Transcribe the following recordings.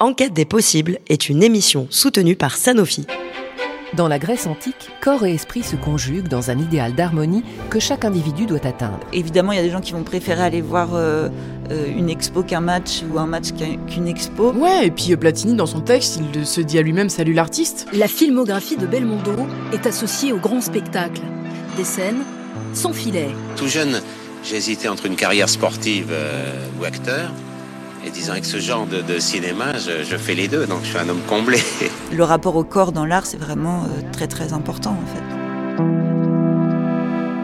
Enquête des possibles est une émission soutenue par Sanofi. Dans la Grèce antique, corps et esprit se conjuguent dans un idéal d'harmonie que chaque individu doit atteindre. Évidemment, il y a des gens qui vont préférer aller voir euh, euh, une expo qu'un match ou un match qu'une expo. Ouais, et puis euh, Platini, dans son texte, il se dit à lui-même Salut l'artiste. La filmographie de Belmondo est associée au grand spectacle. Des scènes sans filet. Tout jeune, j'ai hésité entre une carrière sportive ou acteur. Et disant avec ce genre de, cinéma, je, fais les deux, donc je suis un homme comblé. Le rapport au corps dans l'art, c'est vraiment euh, très très important en fait.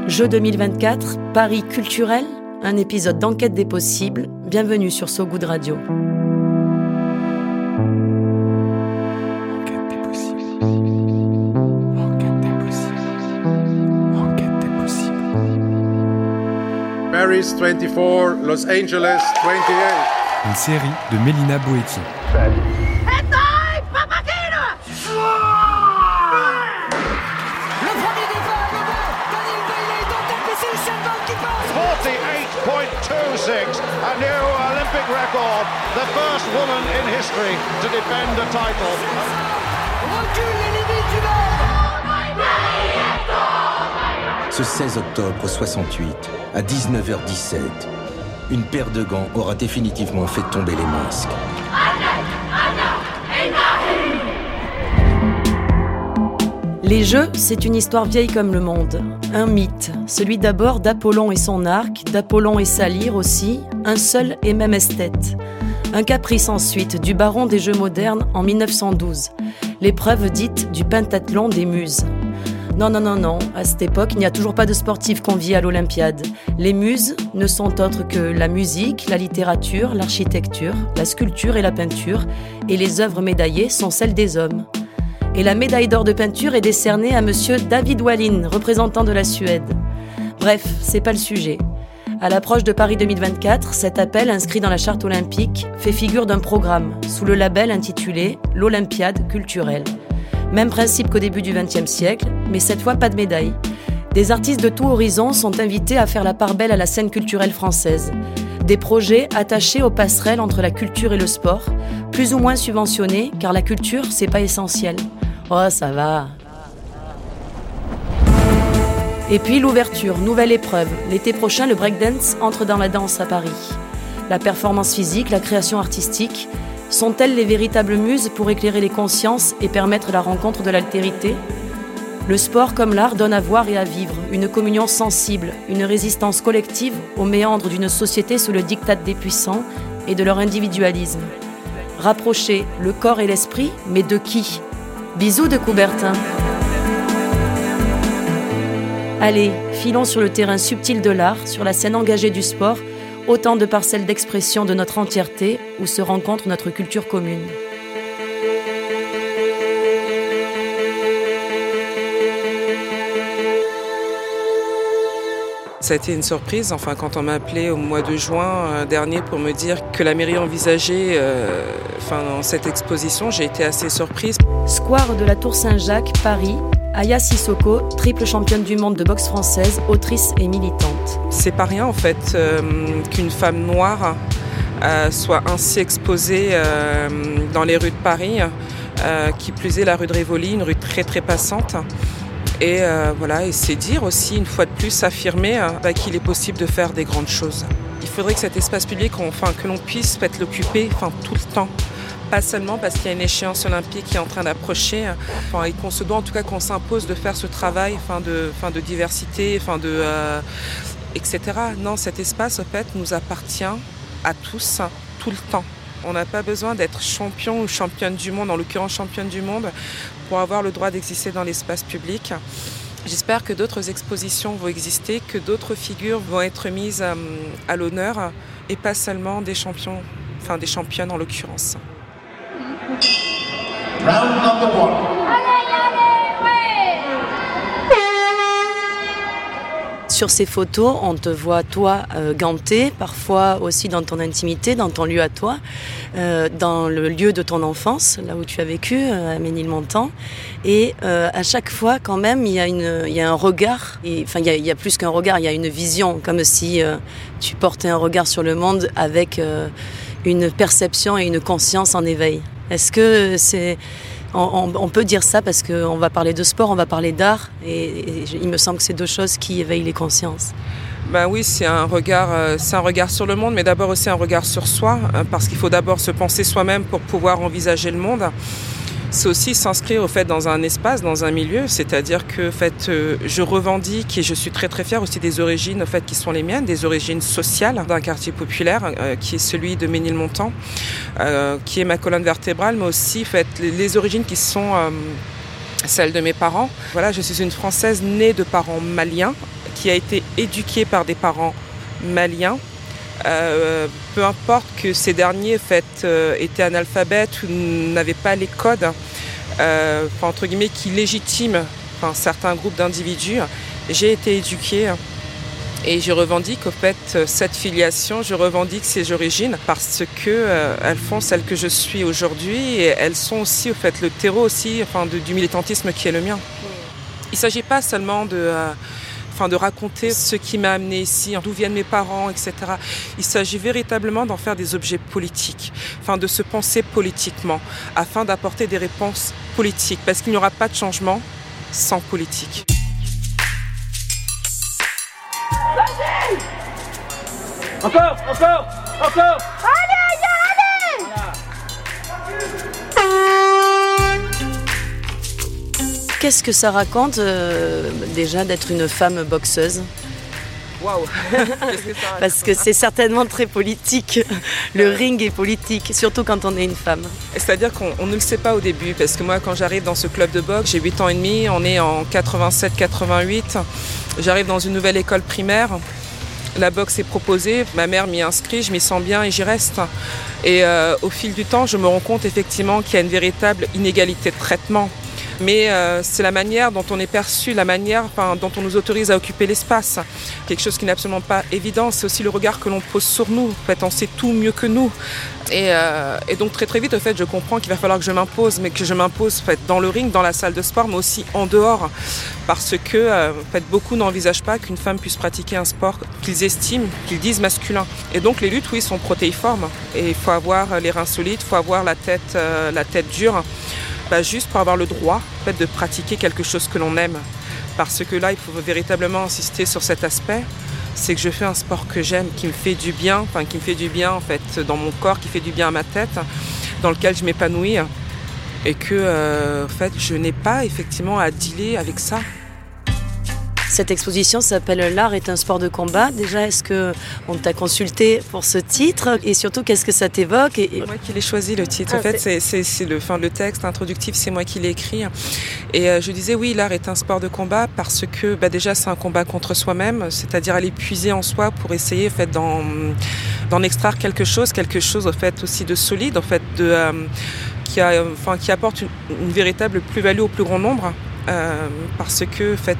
Jeu 2024, Paris culturel, un épisode d'Enquête des possibles. Bienvenue sur So Good Radio. Enquête des possibles. Enquête des possibles. Enquête des possibles. Paris 24, Los Angeles 28 une série de Mélina Boetti. Le premier le Daniel est en tête, mais c'est Usain Bolt qui passe 48.26, a new Olympic record, the first woman in history to defend a title. Recule les limites du monde Ce 16 octobre 68, à 19h17, une paire de gants aura définitivement fait tomber les masques. Les Jeux, c'est une histoire vieille comme le monde. Un mythe, celui d'abord d'Apollon et son arc, d'Apollon et sa lyre aussi, un seul et même esthète. Un caprice ensuite du baron des Jeux modernes en 1912, l'épreuve dite du pentathlon des muses. Non, non, non, non. À cette époque, il n'y a toujours pas de sportifs conviés à l'Olympiade. Les muses ne sont autres que la musique, la littérature, l'architecture, la sculpture et la peinture. Et les œuvres médaillées sont celles des hommes. Et la médaille d'or de peinture est décernée à monsieur David Wallin, représentant de la Suède. Bref, c'est pas le sujet. À l'approche de Paris 2024, cet appel inscrit dans la charte olympique fait figure d'un programme sous le label intitulé l'Olympiade culturelle. Même principe qu'au début du XXe siècle, mais cette fois pas de médaille. Des artistes de tout horizon sont invités à faire la part belle à la scène culturelle française. Des projets attachés aux passerelles entre la culture et le sport, plus ou moins subventionnés, car la culture, c'est pas essentiel. Oh, ça va. Et puis l'ouverture, nouvelle épreuve. L'été prochain, le breakdance entre dans la danse à Paris. La performance physique, la création artistique, sont-elles les véritables muses pour éclairer les consciences et permettre la rencontre de l'altérité? Le sport comme l'art donne à voir et à vivre, une communion sensible, une résistance collective aux méandres d'une société sous le diktat des puissants et de leur individualisme. Rapprocher le corps et l'esprit, mais de qui? Bisous de Coubertin. Allez, filons sur le terrain subtil de l'art, sur la scène engagée du sport, autant de parcelles d'expression de notre entièreté où se rencontre notre culture commune. Ça a été une surprise, enfin quand on m'a appelé au mois de juin euh, dernier pour me dire que la mairie envisageait euh, enfin, cette exposition, j'ai été assez surprise. Square de la Tour Saint-Jacques, Paris, Aya Sissoko, triple championne du monde de boxe française, autrice et militante. C'est pas rien en fait euh, qu'une femme noire euh, soit ainsi exposée euh, dans les rues de Paris, qui plus est la rue de Rivoli, une rue très très passante. Et voilà, et c'est dire aussi une fois de plus affirmer bah, qu'il est possible de faire des grandes choses. Il faudrait que cet espace public, enfin que l'on puisse l'occuper, tout le temps pas seulement parce qu'il y a une échéance olympique qui est en train d'approcher, et qu'on se doit en tout cas qu'on s'impose de faire ce travail fin de, fin de diversité, fin de, euh, etc. Non, cet espace en fait nous appartient à tous, tout le temps. On n'a pas besoin d'être champion ou championne du monde, en l'occurrence championne du monde, pour avoir le droit d'exister dans l'espace public. J'espère que d'autres expositions vont exister, que d'autres figures vont être mises euh, à l'honneur et pas seulement des champions, enfin des championnes en l'occurrence. Round number one. Sur ces photos, on te voit toi euh, ganté, parfois aussi dans ton intimité, dans ton lieu à toi, euh, dans le lieu de ton enfance, là où tu as vécu, euh, à Ménilmontant. Et à chaque fois, quand même, il y a, une, il y a un regard, enfin il y, a, il y a plus qu'un regard, il y a une vision, comme si tu portais un regard sur le monde avec une perception et une conscience en éveil. Est-ce que c'est on, peut dire ça parce qu'on va parler de sport, on va parler d'art, et, et, il me semble que c'est deux choses qui éveillent les consciences. Ben oui, c'est un regard, euh, c'est un regard sur le monde, mais d'abord aussi un regard sur soi, hein, parce qu'il faut d'abord se penser soi-même pour pouvoir envisager le monde c'est aussi s'inscrire au fait dans un espace, dans un milieu, c'est-à-dire que fait, euh, je revendique et je suis très très fière aussi des origines qui sont les miennes, des origines sociales d'un quartier populaire euh, qui est celui de Ménilmontant, euh, qui est ma colonne vertébrale, mais aussi fait les, les origines qui sont euh, celles de mes parents. Voilà, je suis une Française née de parents maliens, qui a été éduquée par des parents maliens. Euh, peu importe que ces derniers fait, euh, étaient analphabètes ou n'avaient pas les codes, euh, entre guillemets, qui légitiment certains groupes d'individus, j'ai été éduquée et je revendique au fait cette filiation, je revendique ces origines parce que euh, elles font celle que je suis aujourd'hui et elles sont aussi au fait le terreau aussi enfin, du militantisme qui est le mien. Il ne s'agit pas seulement de enfin de raconter ce qui m'a amené ici, d'où viennent mes parents, etc. Il s'agit véritablement d'en faire des objets politiques, enfin de se penser politiquement, afin d'apporter des réponses politiques, parce qu'il n'y aura pas de changement sans politique. Encore, encore, encore Qu'est-ce que ça raconte euh, déjà d'être une femme boxeuse? Waouh Parce que c'est certainement très politique. Le ring est politique, surtout quand on est une femme. C'est-à-dire qu'on ne le sait pas au début, parce que moi, quand j'arrive dans ce club de boxe, j'ai 8 ans et demi, on est en 87-88. J'arrive dans une nouvelle école primaire. La boxe est proposée, ma mère m'y inscrit, je m'y sens bien et j'y reste. Et euh, au fil du temps, je me rends compte effectivement qu'il y a une véritable inégalité de traitement mais euh, c'est la manière dont on est perçu, la manière dont on nous autorise à occuper l'espace. Quelque chose qui n'est absolument pas évident, c'est aussi le regard que l'on pose sur nous. En fait, on sait tout mieux que nous. Et, euh, donc très très vite, fait, je comprends qu'il va falloir que je m'impose, mais que je m'impose en dans le ring, dans la salle de sport, mais aussi en dehors, parce que euh, beaucoup n'envisagent pas qu'une femme puisse pratiquer un sport qu'ils estiment, qu'ils disent masculin. Et donc les luttes, oui, sont protéiformes. Et il faut avoir les reins solides, il faut avoir la tête, la tête dure bah, juste pour avoir le droit de pratiquer quelque chose que l'on aime. Parce que là, il faut véritablement insister sur cet aspect, c'est que je fais un sport que j'aime, qui me fait du bien, enfin qui me fait du bien en fait dans mon corps, qui fait du bien à ma tête, dans lequel je m'épanouis, et que euh, en fait je n'ai pas effectivement à dealer avec ça. Cette exposition s'appelle L'art est un sport de combat. Déjà, est-ce que on t'a consulté pour ce titre et surtout qu'est-ce que ça t'évoque et... C'est moi qui l'ai choisi le titre. Ah, en fait, c'est le, fin, le texte introductif, c'est moi qui l'ai écrit. Et euh, je disais oui, l'art est un sport de combat parce que bah, déjà c'est un combat contre soi-même, c'est-à-dire aller puiser en soi pour essayer en fait d'en d'en extraire quelque chose, quelque chose en fait aussi de solide, en fait de euh, qui, a, enfin, qui apporte une, une véritable plus-value au plus grand nombre. Euh, parce que en fait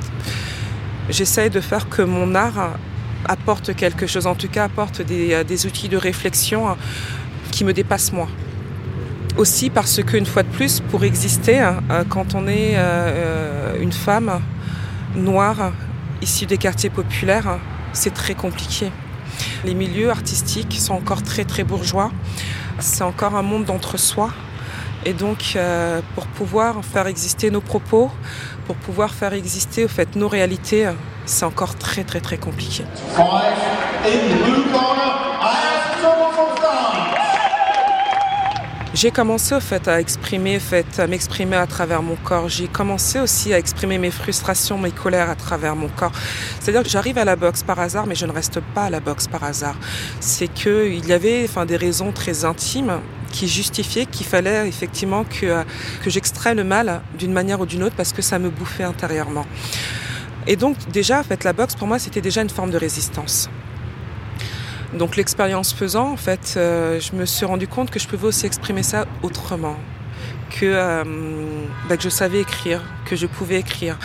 j'essaye de faire que mon art apporte quelque chose, en tout cas apporte des, des outils de réflexion qui me dépassent moi. Aussi parce qu'une fois de plus, pour exister, quand on est une femme noire issue des quartiers populaires, c'est très compliqué. Les milieux artistiques sont encore très très bourgeois. C'est encore un monde d'entre-soi. Et donc, euh, pour pouvoir faire exister nos propos, pour pouvoir faire exister au fait nos réalités, c'est encore très très très compliqué. J'ai commencé au fait à exprimer, fait, à m'exprimer à travers mon corps. J'ai commencé aussi à exprimer mes frustrations, mes colères à travers mon corps. C'est-à-dire que j'arrive à la boxe par hasard, mais je ne reste pas à la boxe par hasard. C'est que il y avait, enfin, des raisons très intimes qui justifiaient qu'il fallait effectivement que que j'extrais le mal d'une manière ou d'une autre parce que ça me bouffait intérieurement. Et donc déjà, en la boxe pour moi c'était déjà une forme de résistance. Donc l'expérience faisant, en fait, euh, je me suis rendu compte que je pouvais aussi exprimer ça autrement. Que, euh, bah, que je savais écrire, que je pouvais écrire.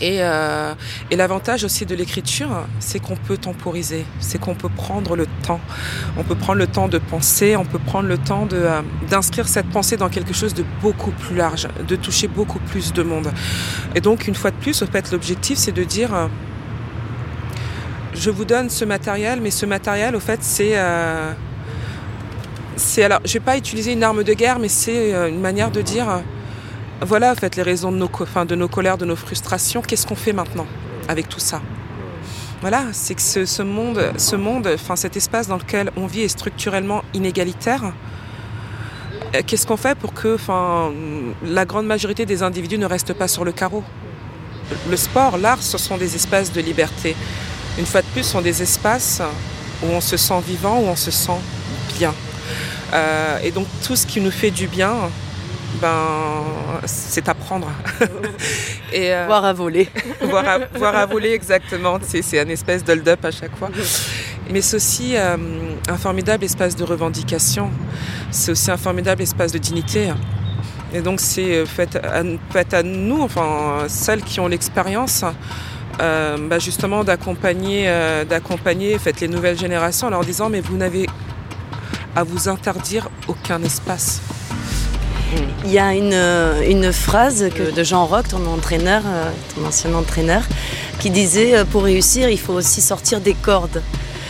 Et, euh, et l'avantage aussi de l'écriture, c'est qu'on peut temporiser, c'est qu'on peut prendre le temps. On peut prendre le temps de penser, on peut prendre le temps euh, d'inscrire cette pensée dans quelque chose de beaucoup plus large, de toucher beaucoup plus de monde. Et donc, une fois de plus, fait, l'objectif, c'est de dire je vous donne ce matériel, mais ce matériel, au fait, c'est c'est alors, je vais pas utiliser une arme de guerre, mais c'est euh, une manière de dire, euh, voilà, en fait, les raisons de nos, de nos colères, de nos frustrations. Qu'est-ce qu'on fait maintenant avec tout ça? Voilà, c'est que ce, monde, cet espace dans lequel on vit est structurellement inégalitaire. Qu'est-ce qu'on fait pour que, la grande majorité des individus ne restent pas sur le carreau? Le sport, l'art, ce sont des espaces de liberté. Une fois de plus, ce sont des espaces où on se sent vivant, où on se sent bien. Euh, et donc tout ce qui nous fait du bien, ben, c'est apprendre. et euh, voir à voler. voir, à, voir, à, voler, exactement. C'est un espèce d'hold-up à chaque fois. Mais c'est aussi euh, un formidable espace de revendication. C'est aussi un formidable espace de dignité. Et donc c'est fait à, fait à nous, enfin celles qui ont l'expérience, euh, bah justement d'accompagner, euh, d'accompagner fait, les nouvelles générations en leur disant mais vous n'avez à vous interdire aucun espace. Il y a une, une phrase que, de Jean Roch, ton entraîneur, ton ancien entraîneur, qui disait pour réussir, il faut aussi sortir des cordes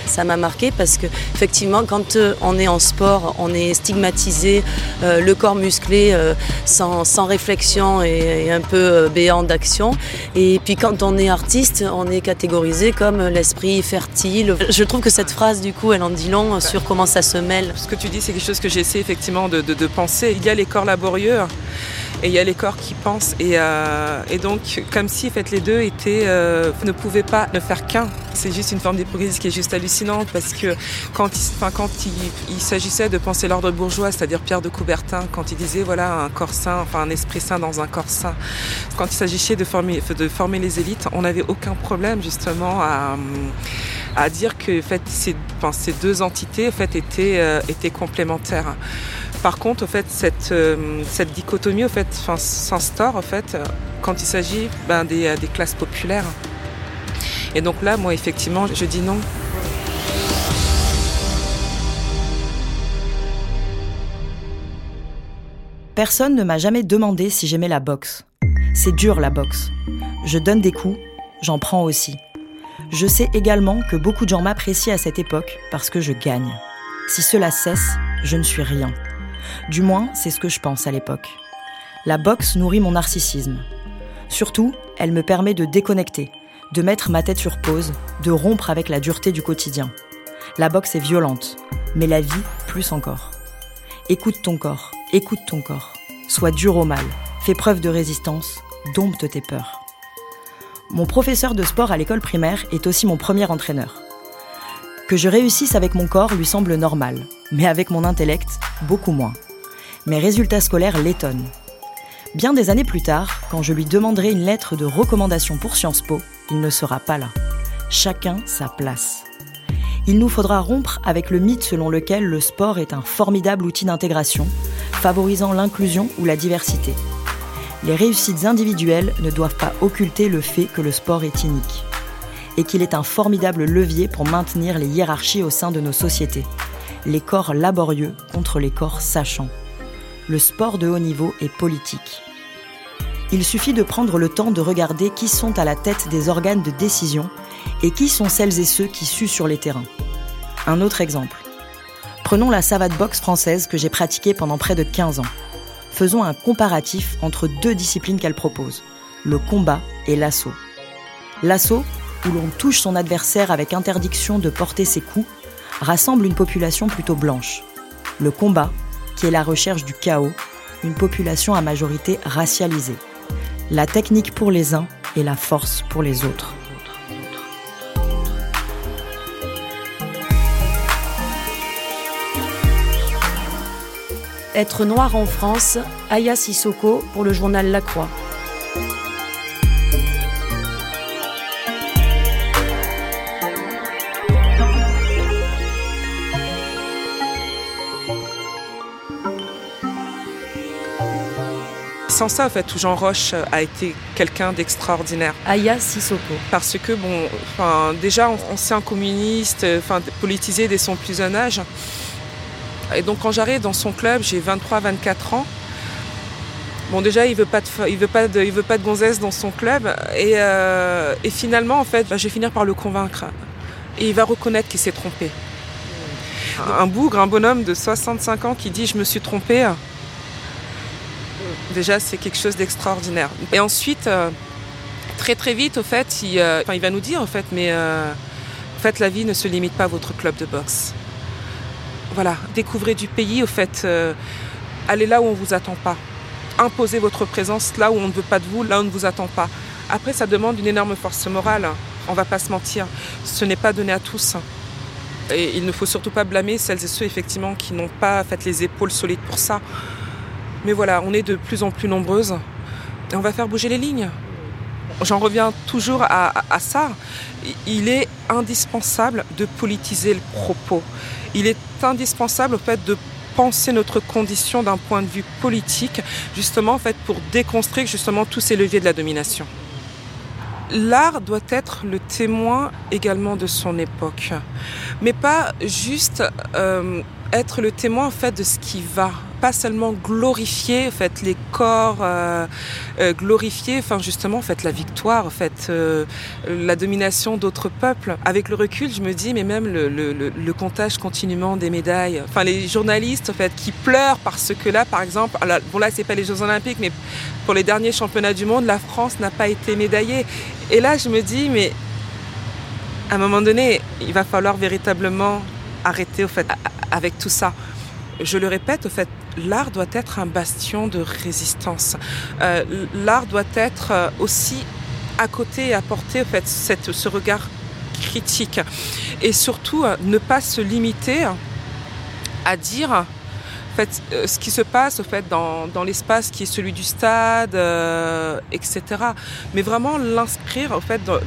ça m'a marqué parce que effectivement quand on est en sport, on est stigmatisé, euh, le corps musclé euh, sans, sans, réflexion et, un peu euh, béant d'action. Et puis quand on est artiste, on est catégorisé comme l'esprit fertile. Je trouve que cette phrase du coup, elle en dit long sur comment ça se mêle. Ce que tu dis, c'est quelque chose que j'essaie effectivement de penser. Il y a les corps laborieux et il y a les corps qui pensent. Et, euh, et donc comme si en fait les deux étaient euh, ne pouvaient pas ne faire qu'un. C'est juste une forme d'hypocrisie qui est juste hallucinante parce que quand il, quand il, s'agissait de penser l'ordre bourgeois c'est-à-dire Pierre de Coubertin quand il disait voilà un corps sain enfin un esprit sain dans un corps sain quand il s'agissait de former de former les élites on n'avait aucun problème justement à à dire que en fait, ces deux entités en fait, étaient, euh, étaient complémentaires. Par contre, fait, cette, euh, cette dichotomie au fait, s'instaure fait, quand il s'agit ben, des, des classes populaires. Et donc là, moi, effectivement, je dis non. Personne ne m'a jamais demandé si j'aimais la boxe. C'est dur la boxe. Je donne des coups, j'en prends aussi. Je sais également que beaucoup de gens m'apprécient à cette époque parce que je gagne. Si cela cesse, je ne suis rien. Du moins, c'est ce que je pense à l'époque. La boxe nourrit mon narcissisme. Surtout, elle me permet de déconnecter, de mettre ma tête sur pause, de rompre avec la dureté du quotidien. La boxe est violente, mais la vie plus encore. Écoute ton corps, écoute ton corps. Sois dur au mal, fais preuve de résistance, dompte tes peurs. Mon professeur de sport à l'école primaire est aussi mon premier entraîneur. Que je réussisse avec mon corps lui semble normal, mais avec mon intellect, beaucoup moins. Mes résultats scolaires l'étonnent. Bien des années plus tard, quand je lui demanderai une lettre de recommandation pour Sciences Po, il ne sera pas là. Chacun sa place. Il nous faudra rompre avec le mythe selon lequel le sport est un formidable outil d'intégration, favorisant l'inclusion ou la diversité. Les réussites individuelles ne doivent pas occulter le fait que le sport est inique et qu'il est un formidable levier pour maintenir les hiérarchies au sein de nos sociétés. Les corps laborieux contre les corps sachants. Le sport de haut niveau est politique. Il suffit de prendre le temps de regarder qui sont à la tête des organes de décision et qui sont celles et ceux qui suent sur les terrains. Un autre exemple. Prenons la savate boxe française que j'ai pratiquée pendant près de 15 ans. Faisons un comparatif entre deux disciplines qu'elle propose, le combat et l'assaut. L'assaut, où l'on touche son adversaire avec interdiction de porter ses coups, rassemble une population plutôt blanche. Le combat, qui est la recherche du chaos, une population à majorité racialisée. La technique pour les uns et la force pour les autres. Être noir en France, Aya Sissoko pour le journal La Croix. Sans ça, en fait, où Jean Roche a été quelqu'un d'extraordinaire. Aya Sissoko. Parce que, bon, enfin, déjà, ancien communiste, enfin, politisé dès son plus jeune âge. Et donc, quand j'arrive dans son club, j'ai 23-24 ans. Bon, déjà, il veut pas de, il veut pas de, il veut pas de gonzesse dans son club. Et, euh, et finalement, en fait, bah, je vais finir par le convaincre. Et il va reconnaître qu'il s'est trompé. Un bougre, un bonhomme de 65 ans qui dit je me suis trompé, déjà c'est quelque chose d'extraordinaire. Et ensuite, euh, très très vite, au fait, il, euh, il va nous dire, au fait, mais euh, en fait, la vie ne se limite pas à votre club de boxe. Voilà, découvrez du pays, au fait, allez là où on ne vous attend pas. Imposez votre présence là où on ne veut pas de vous, là où on ne vous attend pas. Après, ça demande une énorme force morale. On va pas se mentir. Ce n'est pas donné à tous. Et il ne faut surtout pas blâmer celles et ceux effectivement qui n'ont pas fait les épaules solides pour ça. Mais voilà, on est de plus en plus nombreuses et on va faire bouger les lignes. J'en reviens toujours à, ça. Il est indispensable de politiser le propos. Il est indispensable au fait de penser notre condition d'un point de vue politique, justement en fait pour déconstruire justement tous ces leviers de la domination. L'art doit être le témoin également de son époque, mais pas juste euh, être le témoin en fait de ce qui va, pas seulement glorifier les corps, euh, euh, glorifier enfin justement la victoire, euh, la domination d'autres peuples. Avec le recul, je me dis mais même le, comptage continuellement des médailles, enfin les journalistes qui pleurent parce que là par exemple, bon là c'est pas les Jeux Olympiques, mais pour les derniers championnats du monde, la France n'a pas été médaillée. Et là je me dis mais à un moment donné, il va falloir véritablement arrêter fait avec tout ça. Je le répète, au fait, l'art doit être un bastion de résistance. Euh, l'art doit être euh, aussi à côté et apporter ce regard critique et surtout euh, ne pas se limiter à dire ce qui se passe dans, l'espace qui est celui du stade, etc. Mais vraiment l'inscrire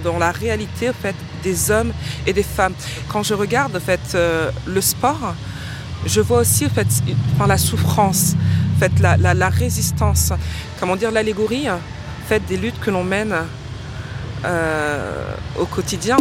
dans, la réalité des hommes et des femmes. Quand je regarde le sport, je vois aussi en fait, par la souffrance, en la, la, la résistance, comment dire, l'allégorie en des luttes que l'on mène euh, au quotidien.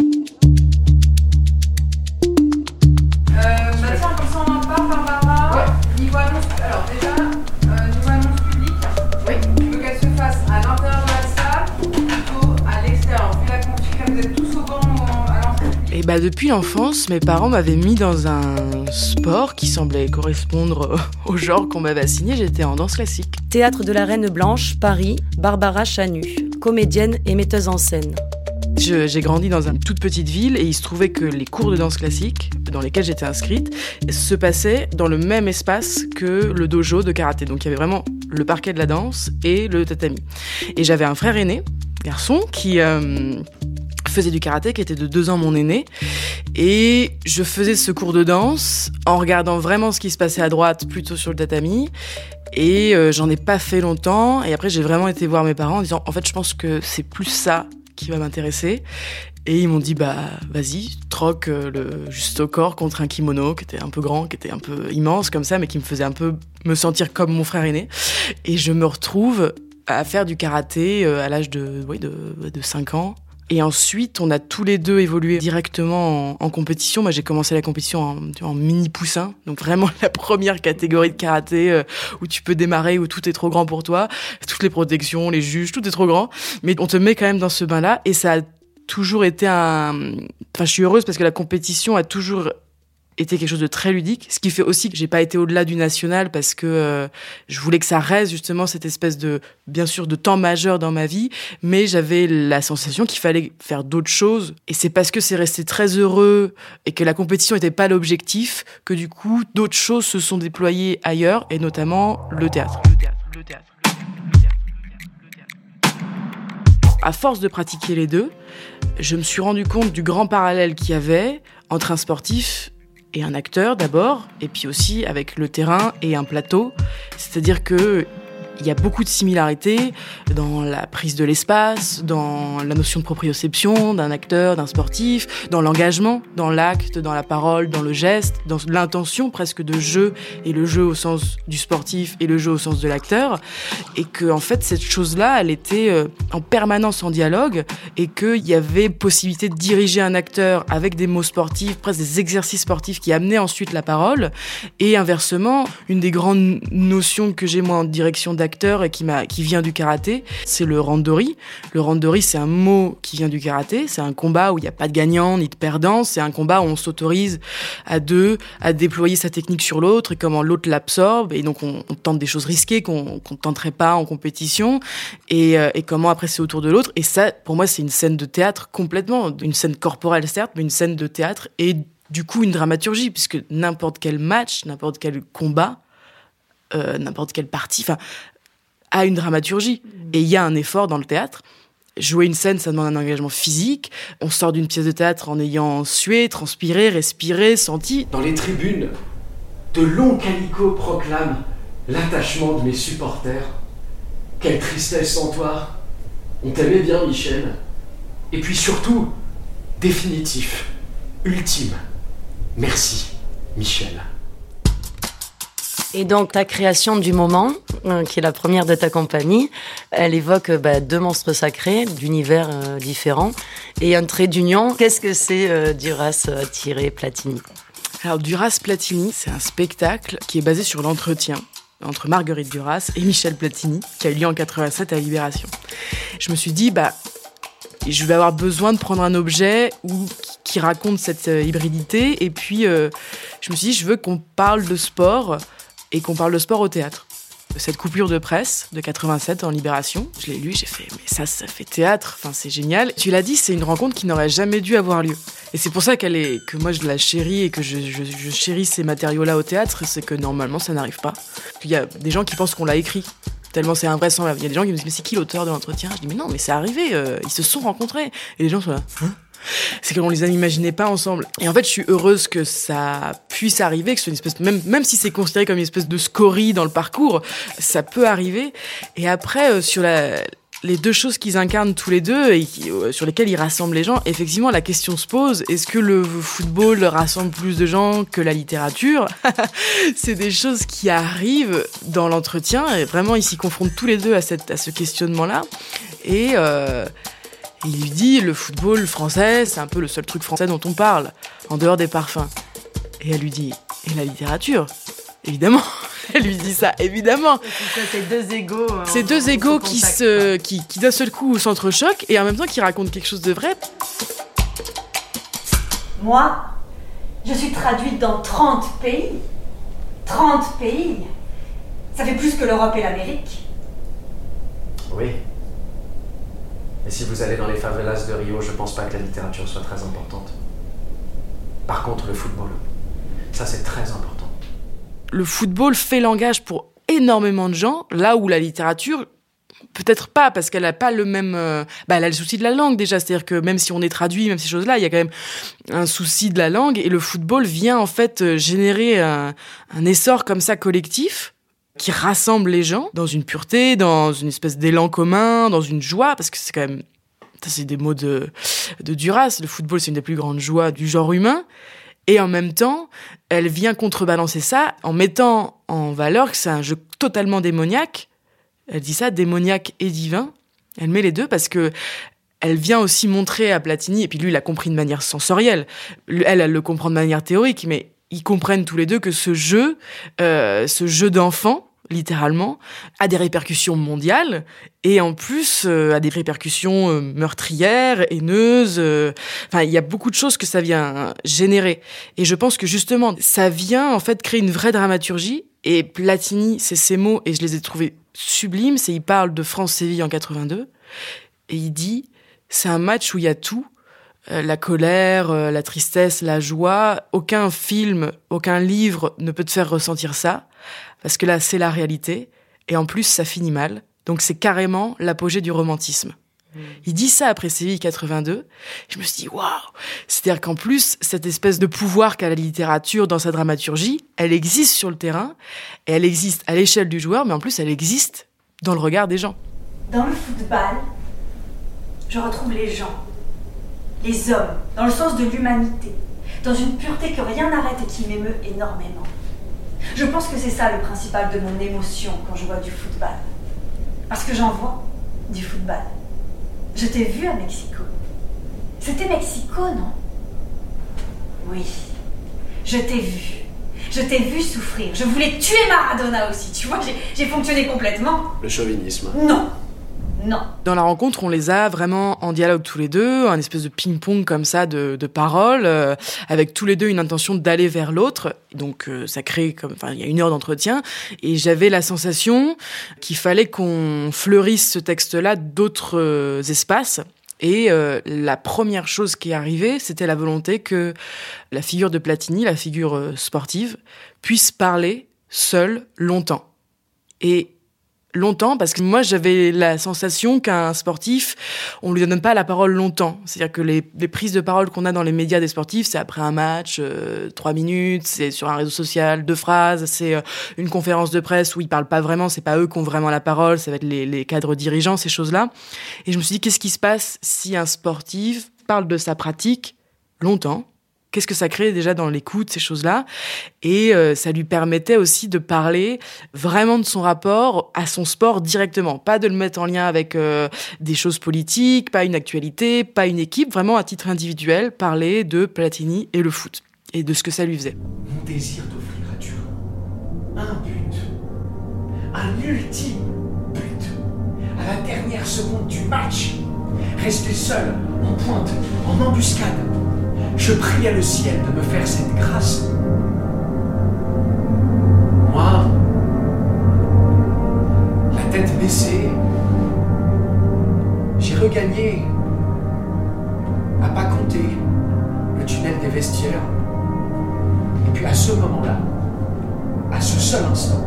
Bah depuis l'enfance, mes parents m'avaient mis dans un sport qui semblait correspondre au genre qu'on m'avait assigné, j'étais en danse classique. Théâtre de la Reine Blanche, Paris, Barbara Chanu, comédienne et metteuse en scène. J'ai grandi dans une toute petite ville et il se trouvait que les cours de danse classique dans lesquels j'étais inscrite se passaient dans le même espace que le dojo de karaté. Donc il y avait vraiment le parquet de la danse et le tatami. Et j'avais un frère aîné, garçon, qui euh, faisait du karaté, qui était de deux ans mon aîné. Et je faisais ce cours de danse en regardant vraiment ce qui se passait à droite, plutôt sur le tatami. Et euh, j'en ai pas fait longtemps. Et après, j'ai vraiment été voir mes parents en disant, en fait, je pense que c'est plus ça qui va m'intéresser. Et ils m'ont dit, bah, vas-y, troque euh, le juste au corps contre un kimono qui était un peu grand, qui était un peu immense comme ça, mais qui me faisait un peu me sentir comme mon frère aîné. Et je me retrouve à faire du karaté euh, à l'âge de, oui, de, de 5 ans. Et ensuite, on a tous les deux évolué directement en, compétition. Moi, j'ai commencé la compétition en, en, mini poussin, donc vraiment la première catégorie de karaté euh, où tu peux démarrer, où tout est trop grand pour toi, toutes les protections, les juges, tout est trop grand. Mais on te met quand même dans ce bain-là, et ça a toujours été un. Enfin, je suis heureuse parce que la compétition a toujours était quelque chose de très ludique, ce qui fait aussi que j'ai pas été au-delà du national parce que euh, je voulais que ça reste justement cette espèce de, bien sûr, de temps majeur dans ma vie, mais j'avais la sensation qu'il fallait faire d'autres choses. Et c'est parce que c'est resté très heureux et que la compétition n'était pas l'objectif que du coup d'autres choses se sont déployées ailleurs et notamment le théâtre. Le théâtre, le théâtre. À force de pratiquer les deux, je me suis rendu compte du grand parallèle qu'il y avait entre un sportif et un acteur d'abord, et puis aussi avec le terrain et un plateau. C'est-à-dire que il y a beaucoup de similarités dans la prise de l'espace, dans la notion de proprioception d'un acteur, d'un sportif, dans l'engagement, dans l'acte, dans la parole, dans le geste, dans l'intention presque de jeu et le jeu au sens du sportif et le jeu au sens de l'acteur. Et que en fait cette chose-là, elle était euh, en permanence en dialogue et qu'il y avait possibilité de diriger un acteur avec des mots sportifs, presque des exercices sportifs qui amenaient ensuite la parole. Et inversement, une des grandes notions que j'ai moi en direction d'acteur qui qui vient du karaté, c'est le randori. Le randori, c'est un mot qui vient du karaté. C'est un combat où il n'y a pas de gagnant ni de perdant. C'est un combat où on s'autorise à deux à déployer sa technique sur l'autre et comment l'autre l'absorbe. Et donc on, tente des choses risquées qu'on ne tenterait pas en compétition. Et, euh, et comment après c'est autour de l'autre. Et ça, pour moi, c'est une scène de théâtre complètement, une scène corporelle certes, mais une scène de théâtre et du coup une dramaturgie, puisque n'importe quel match, n'importe quel combat, euh, n'importe quelle partie, enfin, a une dramaturgie. Et il y a un effort dans le théâtre. Jouer une scène, ça demande un engagement physique. On sort d'une pièce de théâtre en ayant sué, transpiré, respiré, senti. Dans les tribunes, de longs calicots proclament l'attachement de mes supporters. Quelle tristesse sans toi. On t'aimait bien, Michel. Et puis surtout, définitif, ultime. Merci, Michel. Et donc ta création du moment, euh, qui est la première de ta compagnie, elle évoque euh, bah, deux monstres sacrés d'univers euh, différents et un trait d'union. Qu'est-ce que c'est Duras-Platini Alors Duras Platini, c'est un spectacle qui est basé sur l'entretien entre Marguerite Duras et Michel Platini, qui a eu lieu en 87 à Libération. Je me suis dit, bah, je vais avoir besoin de prendre un objet qui raconte cette hybridité. Et puis, je me suis dit, je veux qu'on parle de sport et qu'on parle de sport au théâtre. Cette coupure de presse de 87 en Libération, je l'ai lu, j'ai fait, mais ça, ça fait théâtre, enfin, c'est génial. Tu l'as dit, c'est une rencontre qui n'aurait jamais dû avoir lieu. Et c'est pour ça qu'elle est, que moi je la chéris et que je, je, je chéris ces matériaux-là au théâtre, c'est que normalement ça n'arrive pas. Il y a des gens qui pensent qu'on l'a écrit, tellement c'est invraisemblable. Il y a des gens qui me disent mais c'est qui l'auteur de l'entretien? Je dis mais non mais c'est arrivé, euh, ils se sont rencontrés. Et les gens sont là. Hein? C'est qu'on les imaginait pas ensemble. Et en fait, je suis heureuse que ça puisse arriver, que ce soit une espèce, même, même si c'est considéré comme une espèce de scorie dans le parcours, ça peut arriver. Et après, euh, sur la, les deux choses qu'ils incarnent tous les deux et euh, sur lesquelles ils rassemblent les gens, effectivement, la question se pose est-ce que le football rassemble plus de gens que la littérature C'est des choses qui arrivent dans l'entretien et vraiment ils s'y confrontent tous les deux à ce questionnement-là. Et euh, il lui dit le football français, c'est un peu le seul truc français dont on parle, en dehors des parfums. Et elle lui dit et la littérature? Évidemment elle lui dit ça, évidemment. C'est deux égaux. hein, C'est deux égaux qui se, qui, qui d'un seul coup s'entrechoquent et en même temps qui racontent quelque chose de vrai. Moi, je suis traduite dans 30 pays. 30 pays. Ça fait plus que l'Europe et l'Amérique. Oui. Et si vous allez dans les favelas de Rio, je pense pas que la littérature soit très importante. Par contre, le football, ça c'est très important. Le football fait langage pour énormément de gens, là où la littérature peut-être pas parce qu'elle a pas le même euh, bah elle a le souci de la langue déjà. C'est-à-dire que même si on est traduit même ces choses-là il y a quand même un souci de la langue. Et le football vient en fait euh, générer un, un essor comme ça collectif qui rassemble les gens dans une pureté dans une espèce d'élan commun dans une joie parce que c'est quand même ça c'est des mots de de Duras. Le football c'est une des plus grandes joies du genre humain et en même temps, elle vient contrebalancer ça en mettant en valeur que c'est un jeu totalement démoniaque. Elle dit ça, démoniaque et divin. Elle met les deux parce que elle vient aussi montrer à Platini, et puis lui, il a compris de manière sensorielle. Elle, elle le comprend de manière théorique, mais ils comprennent tous les deux que ce jeu, euh, ce jeu d'enfant, littéralement, a des répercussions mondiales et en plus euh, a des répercussions euh, meurtrières, haineuses. euh, Enfin, il y a beaucoup de choses que ça vient générer. Et je pense que justement, ça vient en fait créer une vraie dramaturgie. Et Platini, c'est ces mots et je les ai trouvés sublimes. C'est il parle de France-Séville en 82 et il dit c'est un match où il y a tout. Euh, la colère, la tristesse, la joie. Aucun film, aucun livre ne peut te faire ressentir ça parce que là, c'est la réalité. Et en plus, ça finit mal. Donc, c'est carrément l'apogée du romantisme. Il dit ça après Séville 82. Je me suis dit, waouh! C'est-à-dire qu'en plus, cette espèce de pouvoir qu'a la littérature dans sa dramaturgie, elle existe sur le terrain, et elle existe à l'échelle du joueur, mais en plus, elle existe dans le regard des gens. Dans le football, je retrouve les gens, les hommes, dans le sens de l'humanité, dans une pureté que rien n'arrête et qui m'émeut énormément. Je pense que c'est ça le principal de mon émotion quand je vois du football. Parce que j'en vois du football. Je t'ai vu à Mexico. C'était Mexico, non? Oui. Je t'ai vu. Je t'ai vu souffrir. Je voulais tuer Maradona aussi. Tu vois, j'ai- j'ai fonctionné complètement. Le chauvinisme. Non. Non. Dans la rencontre, on les a vraiment en dialogue tous les deux, un espèce de ping-pong comme ça de, de paroles, euh, avec tous les deux une intention d'aller vers l'autre. Donc euh, ça crée comme, enfin il y a une heure d'entretien, et j'avais la sensation qu'il fallait qu'on fleurisse ce texte-là d'autres euh, espaces. Et euh, la première chose qui est arrivée, c'était la volonté que la figure de Platini, la figure euh, sportive, puisse parler seule longtemps. Et longtemps parce que moi j'avais la sensation qu'un sportif on lui donne pas la parole longtemps. C'est à dire que les, prises de parole qu'on a dans les médias des sportifs c'est après un match euh, trois minutes c'est sur un réseau social deux phrases c'est euh, une conférence de presse où ils parlent pas vraiment c'est pas eux qui ont vraiment la parole ça va être les, cadres dirigeants ces choses là et je me suis dit qu'est-ce qui se passe si un sportif parle de sa pratique longtemps Qu'est-ce que ça crée déjà dans l'écoute, ces choses-là Et euh, ça lui permettait aussi de parler vraiment de son rapport à son sport directement. Pas de le mettre en lien avec euh, des choses politiques, pas une actualité, pas une équipe, vraiment à titre individuel, parler de Platini et le foot. Et de ce que ça lui faisait. Mon désir d'offrir à Dieu un but, un ultime but, à la dernière seconde du match, rester seul, en pointe, en embuscade. Je priais le ciel de me faire cette grâce. Moi, la tête baissée, j'ai regagné, à pas compter, le tunnel des vestiaires. Et puis à ce moment-là, à ce seul instant,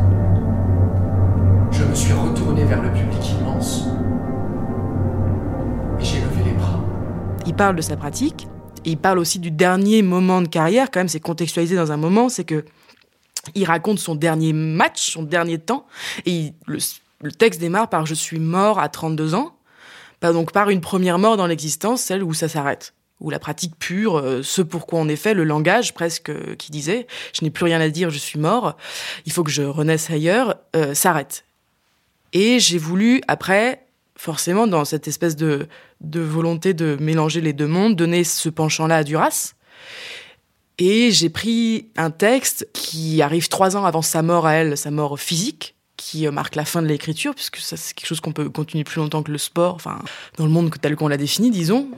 je me suis retourné vers le public immense et j'ai levé les bras. Il parle de sa pratique, il parle aussi du dernier moment de carrière, quand même, c'est contextualisé dans un moment, c'est que il raconte son dernier match, son dernier temps, et le, texte démarre par Je suis mort à 32 ans, donc par une première mort dans l'existence, celle où ça s'arrête, où la pratique pure, euh, ce pourquoi est fait, le langage presque euh, qui disait Je n'ai plus rien à dire, je suis mort, il faut que je renaisse ailleurs, euh, s'arrête. Et j'ai voulu, après, forcément, dans cette espèce de, de volonté de mélanger les deux mondes, donner ce penchant-là à Duras. Et j'ai pris un texte qui arrive trois ans avant sa mort à elle, sa mort physique, qui euh, marque la fin de l'écriture, puisque ça c'est quelque chose qu'on peut continuer plus longtemps que le sport, enfin dans le monde tel qu'on l'a défini, disons.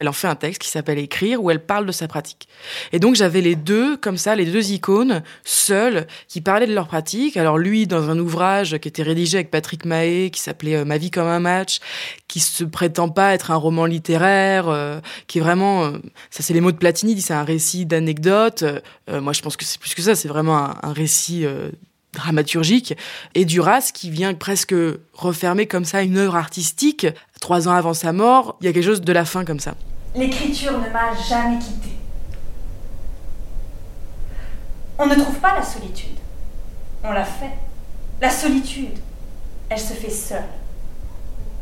Elle en fait un texte qui s'appelle Écrire, où elle parle de sa pratique. Et donc j'avais les deux, comme ça, les deux icônes, seules, qui parlaient de leur pratique. Alors lui, dans un ouvrage qui était rédigé avec Patrick Mahé, qui s'appelait euh, Ma vie comme un match, qui se prétend pas être un roman littéraire, euh, qui est vraiment, euh, ça c'est les mots de Platini, dit c'est un récit d'anecdotes. Euh, moi je pense que c'est plus que ça, c'est vraiment un, un récit euh, dramaturgique. Et Duras qui vient presque refermer comme ça une œuvre artistique. Trois ans avant sa mort, il y a quelque chose de la fin comme ça. L'écriture ne m'a jamais quittée. On ne trouve pas la solitude. On la fait. La solitude, elle se fait seule.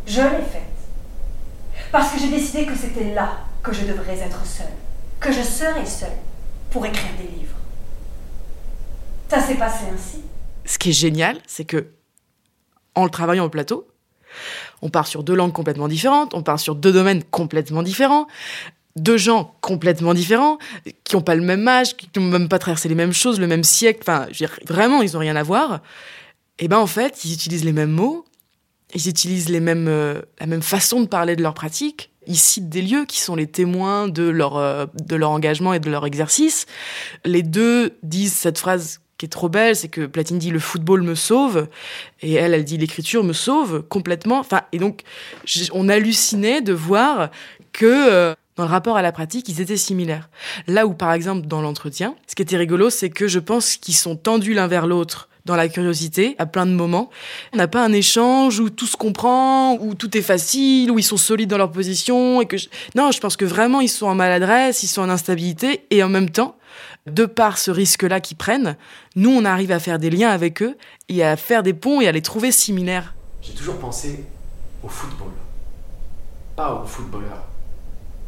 Je l'ai faite. Parce que j'ai décidé que c'était là que je devrais être seule. Que je serais seule pour écrire des livres. Ça s'est passé ainsi. Ce qui est génial, c'est que en le travaillant au plateau, on part sur deux langues complètement différentes, on part sur deux domaines complètement différents, deux gens complètement différents, qui n'ont pas le même âge, qui n'ont même pas traversé les mêmes choses, le même siècle, enfin, vraiment, ils n'ont rien à voir. Et ben en fait, ils utilisent les mêmes mots, ils utilisent euh, la même façon de parler de leur pratique. Ils citent des lieux qui sont les témoins de leur, euh, de leur engagement et de leur exercice. Les deux disent cette phrase qui est trop belle, c'est que Platine dit le football me sauve, et elle, elle dit l'écriture me sauve complètement. Enfin, et donc, on hallucinait de voir que euh, dans le rapport à la pratique, ils étaient similaires. Là où, par exemple, dans l'entretien, ce qui était rigolo, c'est que je pense qu'ils sont tendus l'un vers l'autre dans la curiosité à plein de moments. On n'a pas un échange où tout se comprend, où tout est facile, où ils sont solides dans leur position et que je- non, je pense que vraiment ils sont en maladresse, ils sont en instabilité et en même temps, de par ce risque-là qu'ils prennent, nous on arrive à faire des liens avec eux et à faire des ponts et à les trouver similaires. J'ai toujours pensé au football, pas au footballeur.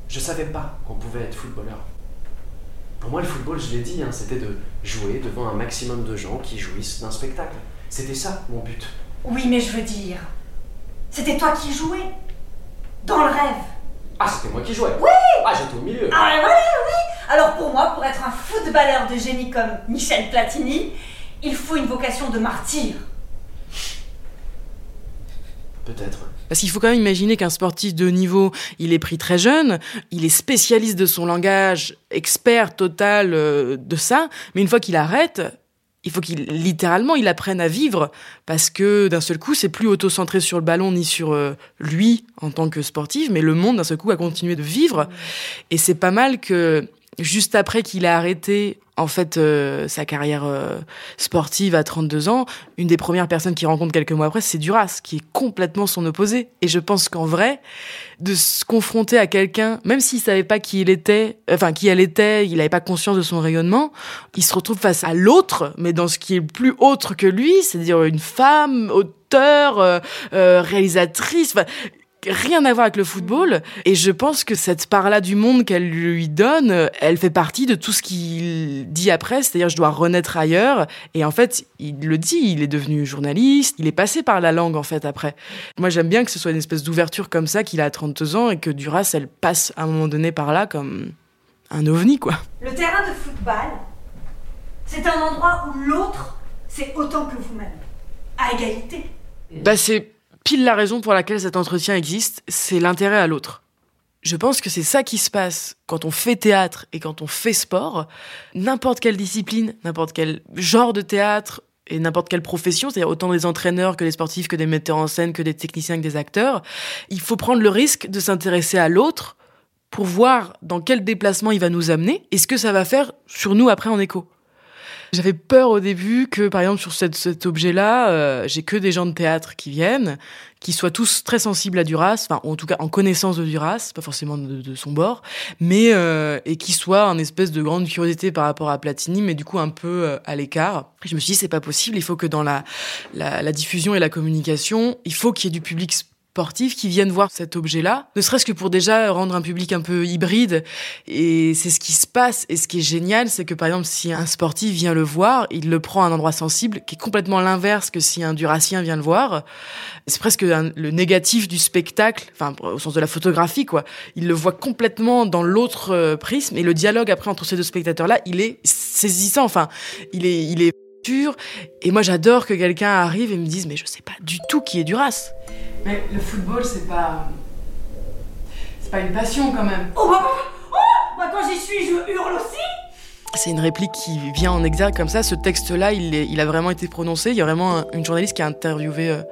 Je savais pas qu'on pouvait être footballeur. Pour moi, le football, je l'ai dit, hein, c'était de jouer devant un maximum de gens qui jouissent d'un spectacle. C'était ça mon but. Oui, mais je veux dire, c'était toi qui jouais. Dans le rêve. Ah, c'était moi qui jouais Oui Ah, j'étais au milieu Ah, ouais, oui Alors pour moi, pour être un footballeur de génie comme Michel Platini, il faut une vocation de martyr. Peut-être. Parce qu'il faut quand même imaginer qu'un sportif de haut niveau, il est pris très jeune, il est spécialiste de son langage, expert total euh, de ça, mais une fois qu'il arrête, il faut qu'il littéralement il apprenne à vivre parce que d'un seul coup c'est plus auto-centré sur le ballon ni sur euh, lui en tant que sportif mais le monde d'un seul coup a continué de vivre. Et c'est pas mal que juste après qu'il a arrêté en fait euh, sa carrière euh, sportive à 32 ans, une des premières personnes qu'il rencontre quelques mois après, c'est Duras, qui est complètement son opposé. Et je pense qu'en vrai, de se confronter à quelqu'un, même s'il savait pas qui il était, enfin qui elle était, il n'avait pas conscience de son rayonnement, il se retrouve face à l'autre, mais dans ce qui est plus autre que lui, c'est-à-dire une femme, auteur, euh, réalisatrice, rien à voir avec le football. Et je pense que cette part-là du monde qu'elle lui donne, elle fait partie de tout ce qu'il dit après, c'est-à-dire je dois renaître ailleurs. Et en fait, il le dit, il est devenu journaliste, il est passé par la langue en fait après. Moi j'aime bien que ce soit une espèce d'ouverture comme ça qu'il a à 32 ans et que Duras, elle passe à un moment donné par là comme un ovni quoi. Le terrain de football, c'est un endroit où l'autre, c'est autant que vous-même, à égalité. Bah c'est pile la raison pour laquelle cet entretien existe, c'est l'intérêt à l'autre. Je pense que c'est ça qui se passe quand on fait théâtre et quand on fait sport. N'importe quelle discipline, n'importe quel genre de théâtre et n'importe quelle profession, c'est-à-dire autant des entraîneurs que des sportifs, que des metteurs en scène, que des techniciens, que des acteurs, il faut prendre le risque de s'intéresser à l'autre pour voir dans quel déplacement il va nous amener et ce que ça va faire sur nous après en écho. J'avais peur au début que, par exemple, sur cet, objet-là, euh, j'ai que des gens de théâtre qui viennent, qui soient tous très sensibles à Duras, enfin, en tout cas en connaissance de Duras, pas forcément de, son bord, mais euh, et qui soient en espèce de grande curiosité par rapport à Platini, mais du coup un peu euh, à l'écart. Je me suis dit c'est pas possible, il faut que dans la, la diffusion et la communication, il faut qu'il y ait du public sportifs qui viennent voir cet objet-là, ne serait-ce que pour déjà rendre un public un peu hybride. Et c'est ce qui se passe. Et ce qui est génial, c'est que par exemple, si un sportif vient le voir, il le prend à un endroit sensible, qui est complètement l'inverse que si un durassien vient le voir. C'est presque le négatif du spectacle, enfin au sens de la photographie, quoi. Il le voit complètement dans l'autre euh, prisme. Et le dialogue après entre ces deux spectateurs-là, il est saisissant. Enfin, il est, il est Et moi, j'adore que quelqu'un arrive et me dise, mais je sais pas du tout qui est Duras. Mais le football, c'est pas. C'est pas une passion quand même. Oh bah, oh, bah quand j'y suis, je hurle aussi c'est une réplique qui vient en exergue comme ça. Ce texte-là, il, a vraiment été prononcé. Il y a vraiment un, une journaliste qui a interviewé euh,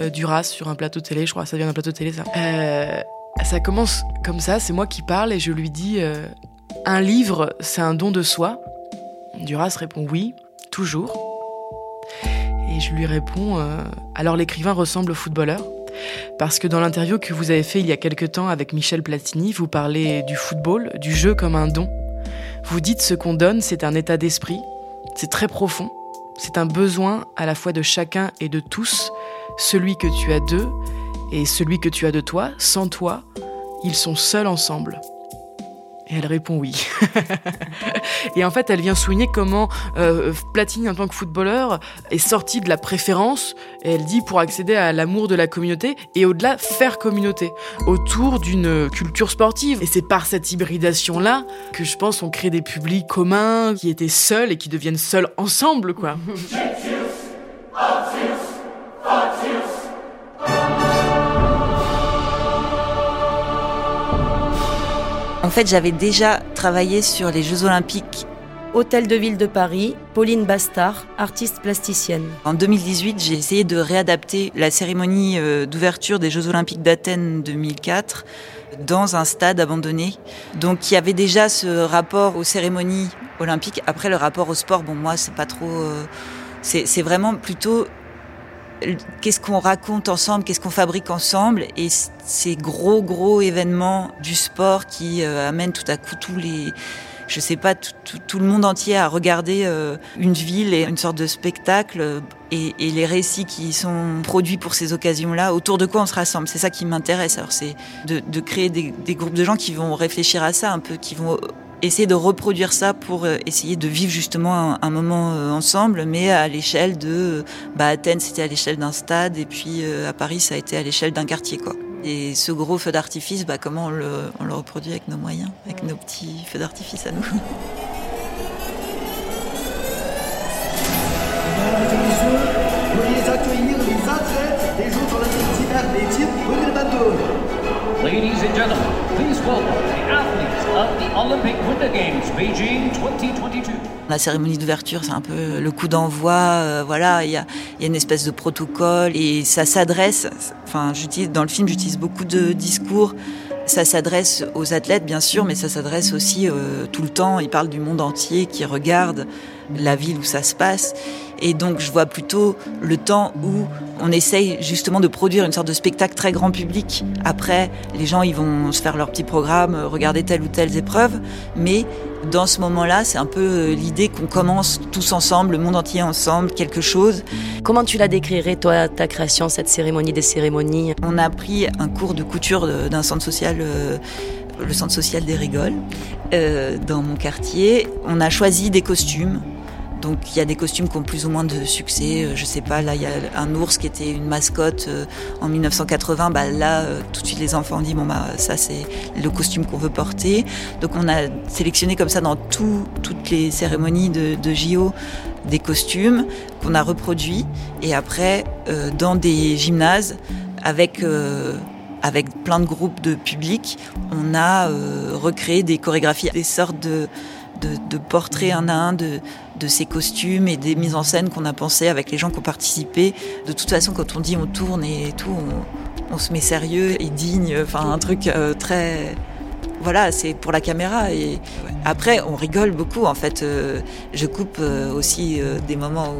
euh, Duras sur un plateau télé. Je crois ça vient d'un plateau télé, ça. Euh, ça commence comme ça. C'est moi qui parle et je lui dis euh, Un livre, c'est un don de soi Duras répond Oui, toujours. Et je lui réponds euh, Alors l'écrivain ressemble au footballeur parce que dans l'interview que vous avez fait il y a quelque temps avec Michel Platini, vous parlez du football, du jeu comme un don. Vous dites ce qu'on donne, c'est un état d'esprit, c'est très profond, c'est un besoin à la fois de chacun et de tous, celui que tu as d'eux et celui que tu as de toi, sans toi, ils sont seuls ensemble. Et elle répond oui. et en fait, elle vient souligner comment euh, Platini, en tant que footballeur, est sorti de la préférence, et elle dit, pour accéder à l'amour de la communauté, et au-delà, faire communauté, autour d'une culture sportive. Et c'est par cette hybridation-là que je pense on crée des publics communs, qui étaient seuls et qui deviennent seuls ensemble, quoi. En fait, j'avais déjà travaillé sur les Jeux Olympiques. Hôtel de Ville de Paris, Pauline Bastard, artiste plasticienne. En 2018, j'ai essayé de réadapter la cérémonie euh, d'ouverture des Jeux Olympiques d'Athènes 2004 dans un stade abandonné. Donc il y avait déjà ce rapport aux cérémonies olympiques. Après, le rapport au sport, bon, moi, c'est pas trop. Euh, c'est vraiment plutôt qu'est-ce qu'on raconte ensemble, qu'est-ce qu'on fabrique ensemble, et ces gros gros événements du sport qui euh, amènent tout à coup tous les, je sais pas, tout, le monde entier à regarder euh, une ville et une sorte de spectacle, euh, et, les récits qui sont produits pour ces occasions-là, autour de quoi on se rassemble. C'est ça qui m'intéresse. Alors c'est de, créer des groupes de gens qui vont réfléchir à ça un peu, qui vont essayer de reproduire ça pour euh, essayer de vivre justement un, un moment euh, ensemble, mais à l'échelle de, bah, Athènes c'était à l'échelle d'un stade et puis euh, à Paris ça a été à l'échelle d'un quartier quoi. Et ce gros feu d'artifice, bah, comment on le, on le reproduit avec nos moyens, avec nos petits feux d'artifice à nous? Mesdames et messieurs, veuillez accueillir les athlètes des Jeux olympiques d'hiver d'équipe 2022. Ladies and gentlemen, please welcome the athletes of the Olympic Winter Games Beijing 2022. La cérémonie d'ouverture, c'est un peu le coup d'envoi. euh, voilà, il y a, il y a une espèce de protocole et ça s'adresse. Enfin, j'utilise dans le film, j'utilise beaucoup de discours. Ça s'adresse aux athlètes, bien sûr, mais ça s'adresse aussi euh, tout le temps. Il parle du monde entier qui regarde la ville où ça se passe. Et donc, je vois plutôt le temps où on essaye justement de produire une sorte de spectacle très grand public. Après, les gens, ils vont se faire leur petit programme, euh, regarder telle ou telle épreuve. Mais dans ce moment-là, c'est un peu euh, l'idée qu'on commence tous ensemble, le monde entier ensemble, quelque chose. Comment tu la décrirais, toi, ta création, cette cérémonie des cérémonies? On a pris un cours de couture d'un centre social, euh, le centre social des Rigoles, euh, dans mon quartier. On a choisi des costumes. Donc il y a des costumes qui ont plus ou moins de succès. Euh, Je sais pas, là il y a un ours qui était une mascotte euh, en 1980. Bah là, euh, tout de suite les enfants ont dit bon bah ça c'est le costume qu'on veut porter. Donc on a sélectionné comme ça dans tout- toutes les cérémonies de, de JO des costumes qu'on a reproduits et après dans des gymnases avec avec plein de groupes de public, on a recréé des chorégraphies, des sortes de, de, de portraits un à un de, de ces costumes et des mises en scène qu'on a pensé avec les gens qui ont participé. De toute façon, quand on dit on tourne et tout, on, on se met sérieux et digne, enfin un truc euh, très voilà, c'est pour la caméra. Et après, on rigole beaucoup. En fait, Euh, je coupe euh, aussi euh, des moments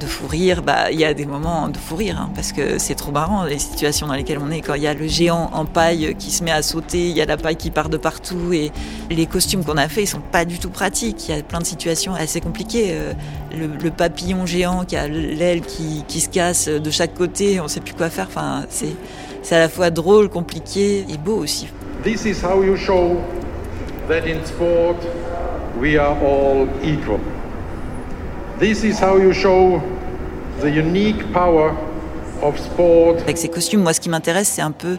de fou rire. Bah, il y a des moments de fou rire hein, parce que c'est trop marrant les situations dans lesquelles on est. Quand il y a le géant en paille qui se met à sauter, il y a la paille qui part de partout et les costumes qu'on a fait, ils sont pas du tout pratiques. Il y a plein de situations assez compliquées. Le, le papillon géant qui a l'aile qui, qui se casse de chaque côté, on sait plus quoi faire. Enfin, c'est c'est à la fois drôle, compliqué et beau aussi. This is how you show that in sport we are all equal. This is how you show the unique power of sport. Avec ces costumes, moi, ce qui m'intéresse, c'est un peu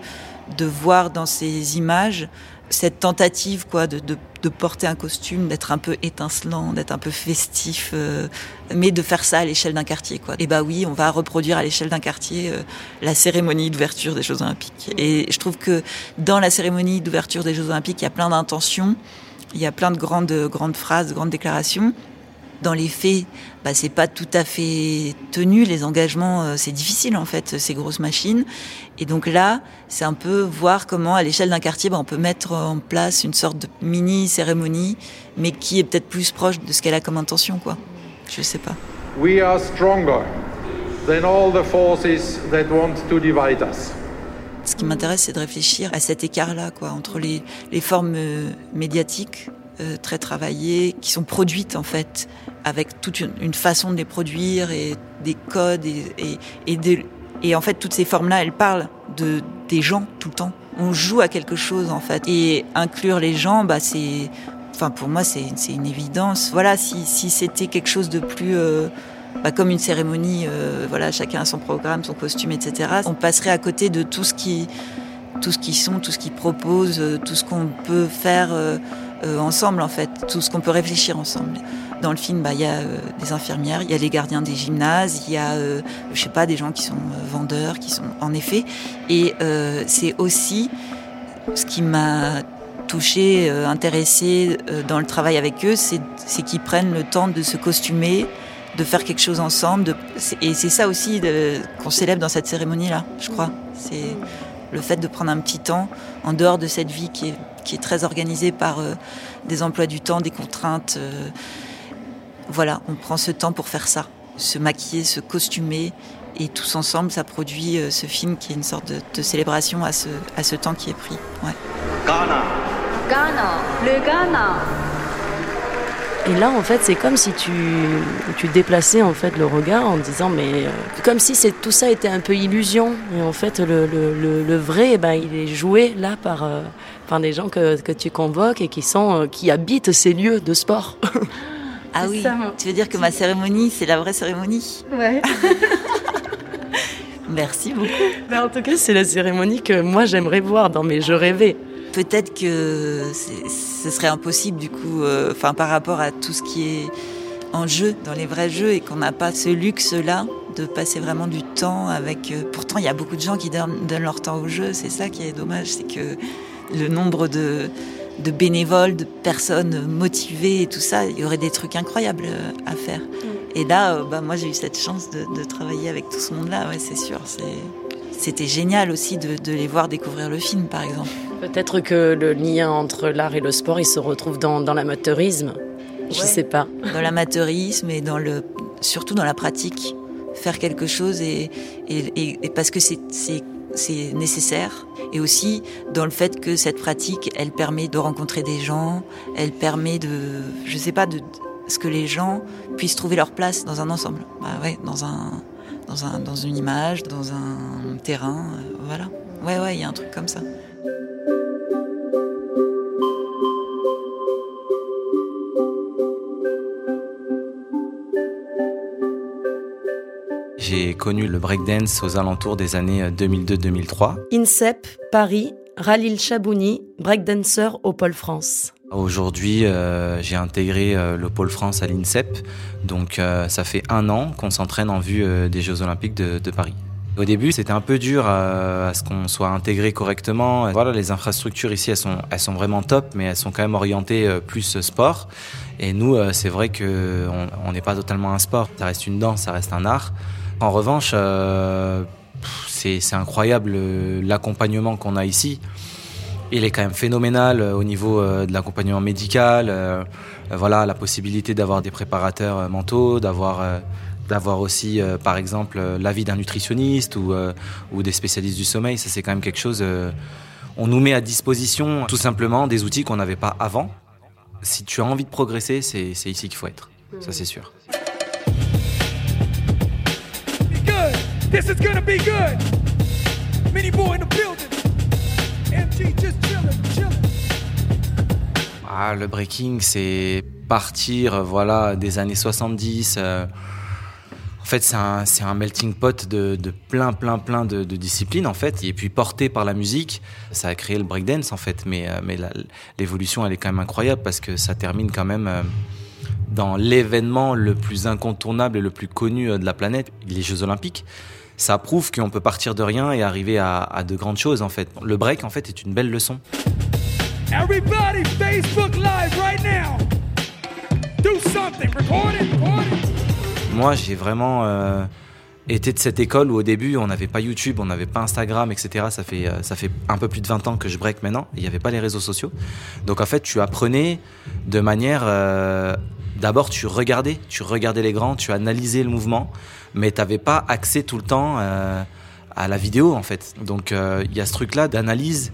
de voir dans ces images cette tentative, quoi, de, de, de porter un costume, d'être un peu étincelant, d'être un peu festif, euh, mais de faire ça à l'échelle d'un quartier, quoi. Et bah oui, on va reproduire à l'échelle d'un quartier euh, la cérémonie d'ouverture des Jeux Olympiques. Et je trouve que dans la cérémonie d'ouverture des Jeux Olympiques, il y a plein d'intentions, il y a plein de grandes, grandes phrases, de grandes déclarations. Dans les faits, bah, c'est pas tout à fait tenu. Les engagements, euh, c'est difficile en fait, ces grosses machines. Et donc là, c'est un peu voir comment, à l'échelle d'un quartier, bah, on peut mettre en place une sorte de mini cérémonie, mais qui est peut-être plus proche de ce qu'elle a comme intention, quoi. Je sais pas. We are stronger than all the forces that want to divide us. Ce qui m'intéresse, c'est de réfléchir à cet écart-là, quoi, entre les, les formes euh, médiatiques euh, très travaillées, qui sont produites en fait, avec toute une, façon de les produire et des codes et, et, en fait toutes ces formes-là, elles parlent de des gens tout le temps. On joue à quelque chose en fait et inclure les gens, bah c'est, enfin pour moi c'est une évidence. Voilà, si si c'était quelque chose de plus euh, bah, comme une cérémonie, euh, voilà, chacun a son programme, son costume, etc. On passerait à côté de tout ce qui, tout ce qu'ils sont, tout ce qu'ils proposent, euh, tout ce qu'on peut faire ensemble en fait, tout ce qu'on peut réfléchir ensemble. Dans le film, bah, il y a euh, des infirmières, il y a les gardiens des gymnases, il y a, euh, je sais pas, des gens qui sont euh, vendeurs, qui sont en effet, et c'est aussi ce qui m'a touché, intéressé dans le travail avec eux, c'est qu'ils prennent le temps de se costumer, de faire quelque chose ensemble. Et c'est ça aussi qu'on célèbre dans cette cérémonie-là, je crois. C'est le fait de prendre un petit temps en dehors de cette vie qui est, qui est très organisée par des emplois du temps, des contraintes. Voilà, on prend ce temps pour faire ça, se maquiller, se costumer. Et tous ensemble, ça produit euh, ce film qui est une sorte de, de célébration à ce, à ce temps qui est pris. Ouais. Ghana. Ghana, le Ghana. Et là, en fait, c'est comme si tu, tu déplaçais en fait le regard en disant, mais euh, comme si c'est, tout ça était un peu illusion. Et en fait, le, le, le, le vrai, eh ben, il est joué là par, euh, par des gens que, que tu convoques et qui, sont, euh, qui habitent ces lieux de sport. Ah oui, tu veux dire que ma cérémonie, c'est la vraie cérémonie Ouais. Merci beaucoup. Ben, en tout cas, c'est la cérémonie que moi j'aimerais voir dans mes jeux rêvés. Peut-être que ce serait impossible du coup, euh, enfin par rapport à tout ce qui est en jeu, dans les vrais jeux, et qu'on n'a pas ce luxe-là de passer vraiment du temps avec. Euh, pourtant, il y a beaucoup de gens qui donnent, donnent leur temps au jeu. C'est ça qui est dommage, c'est que le nombre de, de bénévoles, de personnes motivées et tout ça, il y aurait des trucs incroyables euh, à faire. Et là, euh, bah, moi, j'ai eu cette chance de, de travailler avec tout ce monde-là, ouais, c'est sûr. C'était génial aussi de, de, les voir découvrir le film, par exemple. Peut-être que le lien entre l'art et le sport, il se retrouve dans, dans l'amateurisme. Je Ouais. sais pas. Dans l'amateurisme et dans le, surtout dans la pratique. Faire quelque chose et, et, et- et parce que c'est nécessaire. Et aussi dans le fait que cette pratique, elle permet de rencontrer des gens, elle permet de, je sais pas, de ce que les gens puissent trouver leur place dans un ensemble. Bah ouais, dans un, dans un, dans une image, dans un terrain, euh, voilà. Ouais, ouais, il y a un truc comme ça. J'ai connu le breakdance aux alentours des années euh, 2002-2003. INSEP, Paris, Ralil Chabouni, breakdancer au Pôle France. Aujourd'hui, euh, j'ai intégré euh, le pôle France à l'INSEP. Donc, euh, ça fait un an qu'on s'entraîne en vue euh, des Jeux Olympiques de, de Paris. Au début, c'était un peu dur euh, à ce qu'on soit intégré correctement. Voilà, les infrastructures ici, elles sont, elles sont vraiment top, mais elles sont quand même orientées euh, plus sport. Et nous, euh, c'est vrai que on on n'est pas totalement un sport. Ça reste une danse, ça reste un art. En revanche, euh, c'est incroyable euh, l'accompagnement qu'on a ici. Il est quand même phénoménal euh, au niveau euh, de l'accompagnement médical. voilà, la possibilité d'avoir des préparateurs mentaux, d'avoir aussi, euh, par exemple, l'avis d'un nutritionniste ou, euh, ou des spécialistes du sommeil. Ça, c'est quand même quelque chose. euh, on nous met à disposition tout simplement des outils qu'on n'avait pas avant. Si tu as envie de progresser, c'est ici qu'il faut être. Ça, c'est sûr. This is gonna be good. In the building. MG just. Ah, le breaking, c'est partir, voilà, des années 70. euh, en fait, c'est un, un melting pot de, de plein, plein, plein de, disciplines, en fait. Et puis, porté par la musique, ça a créé le breakdance, en fait. Mais, euh, mais l'évolution, elle est quand même incroyable parce que ça termine quand même euh, dans l'événement le plus incontournable et le plus connu de la planète, les Jeux Olympiques. Ça prouve qu'on peut partir de rien et arriver à, à de grandes choses, en fait. Le break, en fait, est une belle leçon. Everybody, Facebook Live right now. Do something. Record it, record it. Moi, j'ai vraiment euh, été de cette école où au début, on n'avait pas YouTube, on n'avait pas Instagram, etc. Ça fait, euh, ça fait un peu plus de 20 ans que je break maintenant. Il n'y avait pas les réseaux sociaux. Donc en fait, tu apprenais de manière... euh, D'abord, tu regardais, tu regardais les grands, tu analysais le mouvement, mais tu n'avais pas accès tout le temps euh, à la vidéo, en fait. Donc euh, il y a ce truc-là d'analyse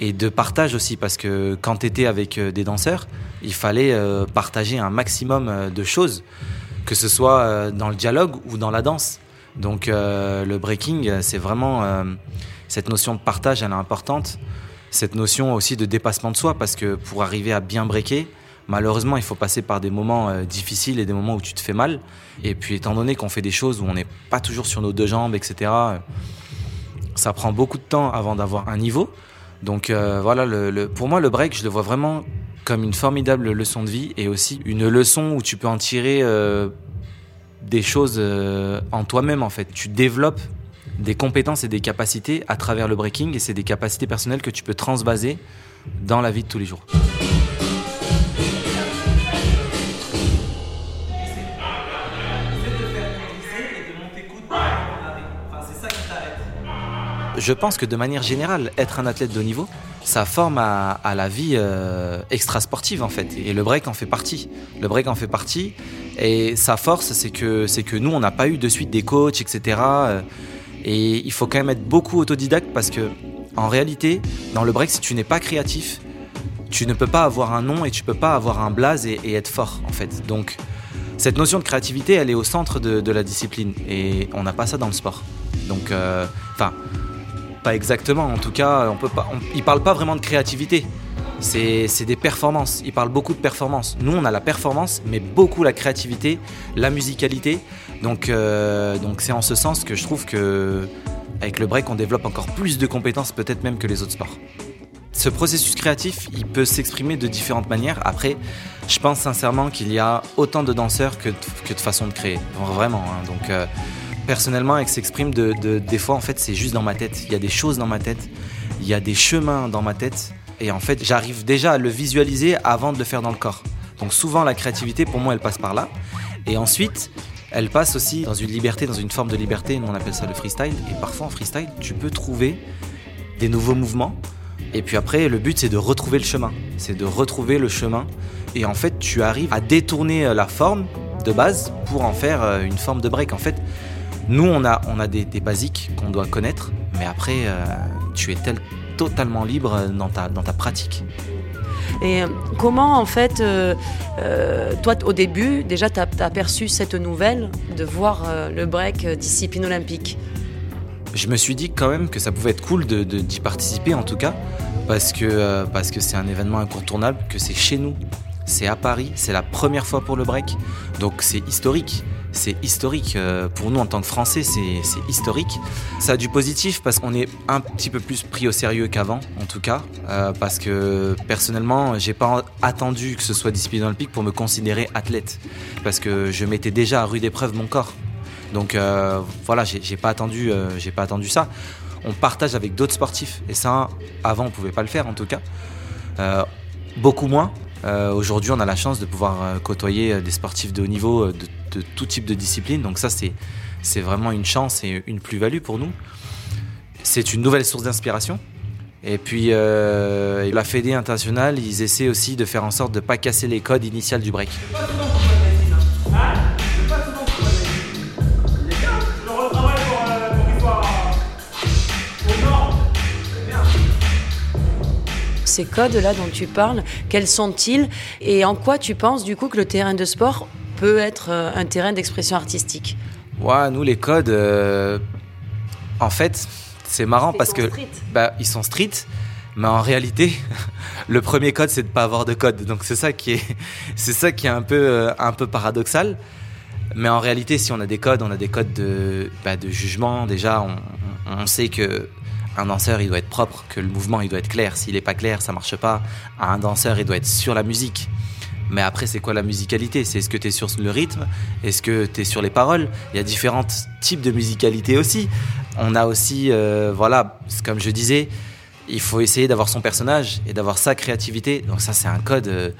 et de partage aussi parce que quand tu étais avec euh, des danseurs, il fallait partager un maximum de choses, que ce soit dans le dialogue ou dans la danse. Donc le breaking, c'est vraiment cette notion de partage, elle est importante. Cette notion aussi de dépassement de soi parce que pour arriver à bien breaker, malheureusement, il faut passer par des moments euh, difficiles et des moments où tu te fais mal. Et puis étant donné qu'on fait des choses où on n'est pas toujours sur nos deux jambes, etc., euh, ça prend beaucoup de temps avant d'avoir un niveau. Donc euh, voilà, pour moi, le break, je le vois vraiment comme une formidable leçon de vie et aussi une leçon où tu peux en tirer des choses en toi-même en fait. Tu développes des compétences et des capacités à travers le breaking et c'est des capacités personnelles que tu peux transvaser dans la vie de tous les jours. Je pense que de manière générale, être un athlète de haut niveau, ça forme à, la vie euh, extra-sportive en fait. Et le break en fait partie. Le break en fait partie. Et sa force, c'est que, c'est que nous, on n'a pas eu de suite des coachs, etc. Euh, Et il faut quand même être beaucoup autodidacte parce que, en réalité, dans le break, si tu n'es pas créatif, tu ne peux pas avoir un nom et tu peux pas avoir un blaze et, être fort en fait. Donc, cette notion de créativité, elle est au centre de, de la discipline et on n'a pas ça dans le sport. Donc, euh, enfin, exactement. En tout cas, on peut pas. on- il parle pas vraiment de créativité. C'est des performances. Il parle beaucoup de performances. Nous, on a la performance, mais beaucoup la créativité, la musicalité. Donc, euh, donc c'est en ce sens que je trouve que avec le break, on développe encore plus de compétences, peut-être même que les autres sports. Ce processus créatif, il peut s'exprimer de différentes manières. Après, je pense sincèrement qu'il y a autant de danseurs que de, que de façons de créer. Vraiment. hein. Donc, euh, personnellement, elle s'exprime de, de- des fois, en fait, c'est juste dans ma tête. Il y a des choses dans ma tête. Il y a des chemins dans ma tête. Et en fait, j'arrive déjà à le visualiser avant de le faire dans le corps. Donc, souvent, la créativité, pour moi, elle passe par là. Et ensuite, elle passe aussi dans une liberté, dans une forme de liberté. Nous, on appelle ça le freestyle. Et parfois, en freestyle, tu peux trouver des nouveaux mouvements. Et puis après, le but, c'est de retrouver le chemin. C'est de retrouver le chemin. Et en fait, tu arrives à détourner euh, la forme de base pour en faire euh, une forme de break. En fait, nous, on a, on a des, des basiques qu'on doit connaître. Mais après, euh, tu es tel- totalement libre dans ta, dans ta pratique. Et euh, comment, en fait, euh, euh, toi, au début, déjà, tu as, perçu cette nouvelle de voir euh, le break discipline olympique? Je me suis dit quand même que ça pouvait être cool de, de- d'y participer en tout cas parce que parce que c'est un événement incontournable que c'est chez nous c'est à Paris c'est la première fois pour le break donc c'est historique c'est historique euh, pour nous en tant que Français c'est, historique ça a du positif parce qu'on est un petit peu plus pris au sérieux qu'avant en tout cas euh, parce que personnellement j'ai pas attendu que ce soit discipline olympique pour me considérer athlète parce que je mettais déjà à rude épreuve mon corps donc euh, voilà, j'ai pas pas attendu ça. On partage avec d'autres sportifs et ça, avant on pouvait pas le faire en tout cas. Beaucoup moins. Euh, Aujourd'hui, on a la chance de pouvoir euh, côtoyer euh, des sportifs de haut niveau de, tout type de discipline. Donc ça, c'est vraiment une chance et une plus-value pour nous. C'est une nouvelle source d'inspiration. Et puis la Fédé internationale, ils essaient aussi de faire en sorte de pas casser les codes initiales du break. Ces codes-là dont tu parles, quels sont-ils Et en quoi tu penses, du coup, que le terrain de sport peut être euh, un terrain d'expression artistique? Ouais, nous les codes, euh, en fait, c'est marrant parce que bah, ils sont street, mais en réalité, le premier code c'est de pas avoir de code. Donc c'est ça qui est, c'est ça qui est un peu, euh, un peu paradoxal. Mais en réalité, si on a des codes, on a des codes de, bah, de jugement. Déjà, on, on sait que un danseur, il doit être propre, que le mouvement, il doit être clair. S'il est pas clair, ça marche pas. Un danseur, il doit être sur la musique. Mais après, c'est quoi la musicalité? C'est est-ce que tu es sur le rythme? Est-ce que tu es sur les paroles? Il y a différents types de musicalité aussi. On a aussi, euh, voilà, comme je disais, il faut essayer d'avoir son personnage et d'avoir sa créativité. Donc ça, c'est un code, euh,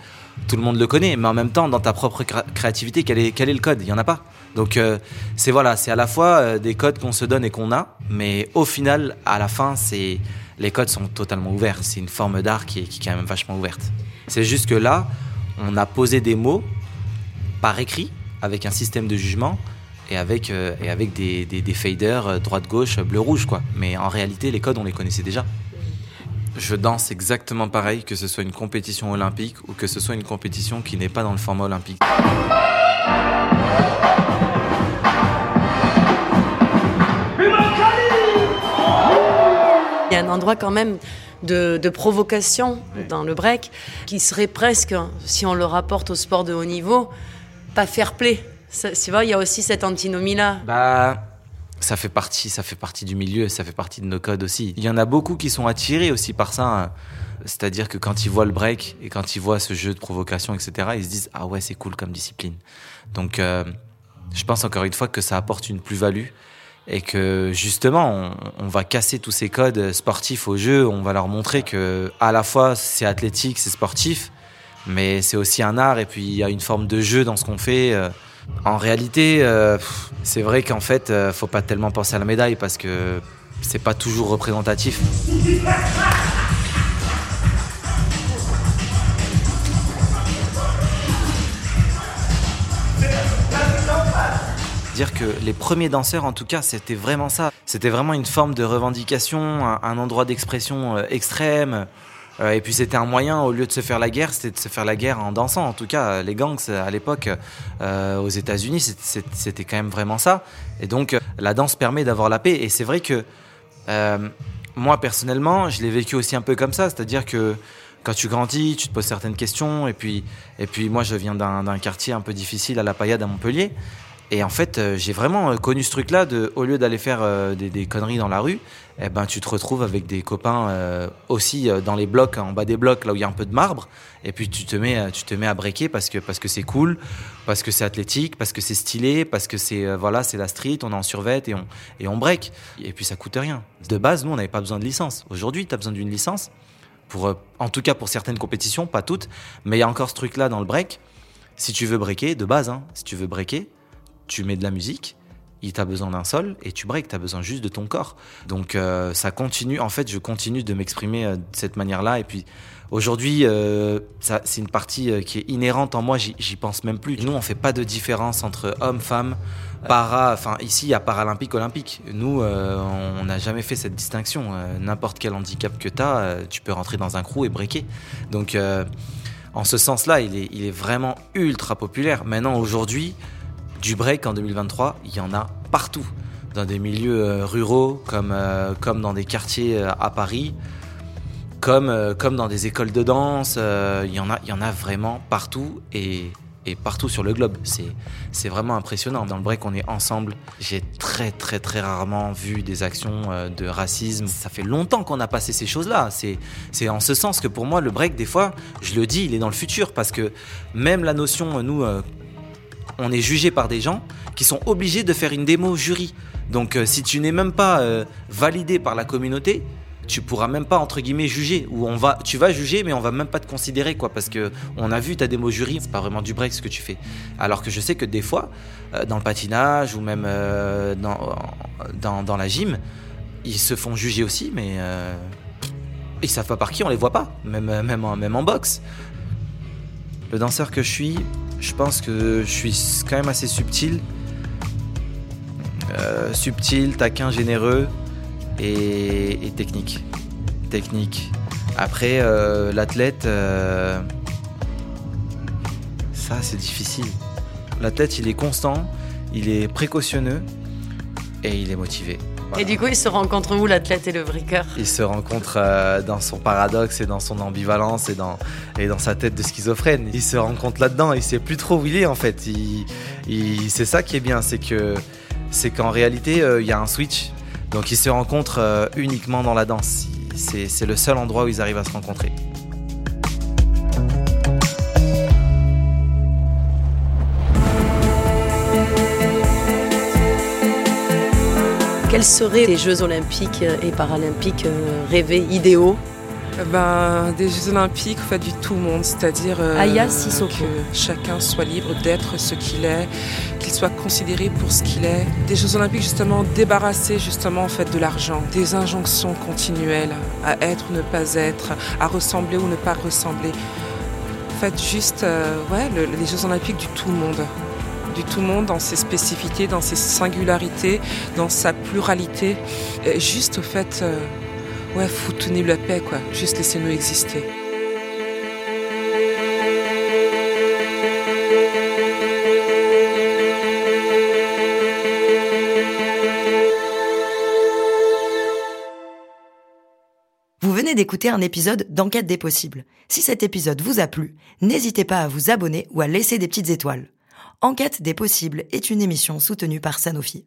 tout le monde le connaît. Mais en même temps, dans ta propre cré- créativité, quel est, quel est le code? Il n'y en a pas. Donc euh, c'est voilà, c'est à la fois euh, des codes qu'on se donne et qu'on a, mais au final, à la fin, c'est les codes sont totalement ouverts. C'est une forme d'art qui est, quand même vachement ouverte. C'est juste que là, on a posé des mots par écrit avec un système de jugement et avec, euh, et avec des, des, faders droite-gauche, bleu-rouge, quoi. Mais en réalité, les codes, on les connaissait déjà. Je danse exactement pareil que ce soit une compétition olympique ou que ce soit une compétition qui n'est pas dans le format olympique. A un endroit quand même de, de provocation dans le break qui serait presque, si on le rapporte au sport de haut niveau, pas fair play. Ça, Tu vois, il y a aussi cette antinomie-là. Bah, ça fait partie, ça fait partie du milieu, ça fait partie de nos codes aussi. Il y en a beaucoup qui sont attirés aussi par ça. hein. C'est-à-dire que quand ils voient le break et quand ils voient ce jeu de provocation, etc., ils se disent ah ouais c'est cool comme discipline. Donc euh, je pense encore une fois que ça apporte une plus-value et que justement on, va casser tous ces codes sportifs au jeu. On va leur montrer que à la fois c'est athlétique, c'est sportif, mais c'est aussi un art et puis il y a une forme de jeu dans ce qu'on fait. euh. En réalité, euh, c'est vrai qu'en fait, euh, faut pas tellement penser à la médaille parce que c'est pas toujours représentatif. Dire que les premiers danseurs, en tout cas, c'était vraiment ça. C'était vraiment une forme de revendication, un, endroit d'expression euh, extrême. Euh, et puis c'était un moyen, au lieu de se faire la guerre, c'était de se faire la guerre en dansant. En tout cas, les gangs à l'époque euh, aux États-Unis, c'était quand même vraiment ça. Et donc euh, la danse permet d'avoir la paix. Et c'est vrai que euh, moi personnellement, je l'ai vécu aussi un peu comme ça, c'est-à-dire que quand tu grandis, tu te poses certaines questions. Et puis, et puis moi, je viens d'un quartier un peu difficile à la Paillade à Montpellier. Et en fait, euh, j'ai vraiment euh, connu ce truc-là de, au lieu d'aller faire euh, des, conneries dans la rue, eh ben, tu te retrouves avec des copains aussi dans les blocs, en bas des blocs, là où il y a un peu de marbre. Et puis tu te mets, tu te mets à breaker parce que parce que c'est cool, parce que c'est athlétique, parce que c'est stylé, parce que c'est voilà, c'est la street, on est en survêt et on et on break. Et puis ça coûte rien. De base, nous, on n'avait pas besoin de licence. Aujourd'hui, tu as besoin d'une licence pour, en tout cas pour certaines compétitions, pas toutes. Mais il y a encore ce truc-là dans le break. Si tu veux breaker, de base, hein, si tu veux breaker, tu mets de la musique, il t'a besoin d'un sol et tu breaks, t'as besoin juste de ton corps. Donc euh, ça continue, en fait je continue de m'exprimer euh, de cette manière-là et puis aujourd'hui euh, c'est une partie qui est inhérente en moi, j'y pense même plus. Nous on fait pas de différence entre hommes, femmes, para, enfin ici il y a paralympique, olympique. Nous on n'a jamais fait cette distinction. N'importe quel handicap que t'as, tu peux rentrer dans un crew et breaker. Donc en ce sens-là, il est, il est vraiment ultra populaire. Maintenant, aujourd'hui, du break en 2023, il y en a partout. Dans des milieux euh, ruraux, comme, euh, comme dans des quartiers euh, à Paris, comme, comme dans des écoles de danse. il, y en a, il y en a vraiment partout et, et partout sur le globe. C'est, vraiment impressionnant. Dans le break, on est ensemble. J'ai très, très, très rarement vu des actions de racisme. Ça fait longtemps qu'on a passé ces choses-là. C'est, en ce sens que pour moi, le break, des fois, je le dis, il est dans le futur parce que même la notion, nous, on est jugé par des gens qui sont obligés de faire une démo jury. Donc euh, si tu n'es même pas euh, validé par la communauté, tu pourras même pas entre guillemets juger ou on va tu vas juger mais on va même pas te considérer quoi parce que on a vu ta démo jury, c'est pas vraiment du break ce que tu fais. Alors que je sais que des fois euh, dans le patinage ou même dans, dans la gym, ils se font juger aussi mais ils savent pas par qui, on les voit pas, même même même en boxe. Le danseur que je suis, je pense que je suis quand même assez subtil. Euh, subtil, taquin, généreux et, technique. Technique. Après, euh, l'athlète, euh, ça c'est difficile. L'athlète, il est constant, il est précautionneux et il est motivé. Et du coup, ils se rencontrent où, l'athlète et le briqueur Il se rencontre euh, dans son paradoxe et dans son ambivalence et dans, sa tête de schizophrène. Il se rencontre là-dedans, il sait plus trop où il est en fait. Il, il- c'est ça qui est bien, c'est que c'est qu'en réalité, euh, il y a un switch. Donc ils se rencontrent euh, uniquement dans la danse. C'est le seul endroit où ils arrivent à se rencontrer. Quels seraient les Jeux olympiques et paralympiques euh, rêvés, idéaux Ben, des Jeux Olympiques, en fait, du tout monde, c'est-à-dire euh, que chacun soit libre d'être ce qu'il est, qu'il soit considéré pour ce qu'il est. Des Jeux Olympiques, justement, débarrassés justement en fait de l'argent, des injonctions continuelles à être ou ne pas être, à ressembler ou ne pas ressembler. En fait, juste, euh, ouais, le- les Jeux Olympiques du tout le monde du tout monde dans ses spécificités, dans ses singularités, dans sa pluralité. Juste au fait, euh, ouais, foutez-nous la paix, quoi. Juste laissez-nous exister. Vous venez d'écouter un épisode d'Enquête des possibles. Si cet épisode vous a plu, n'hésitez pas à vous abonner ou à laisser des petites étoiles. Enquête des possibles est une émission soutenue par Sanofi.